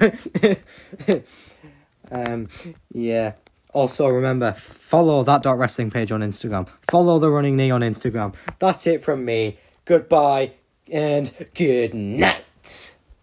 S1: um, yeah. Also, remember, follow that dot wrestling page on Instagram. Follow the running knee on Instagram. That's it from me. Goodbye and good night.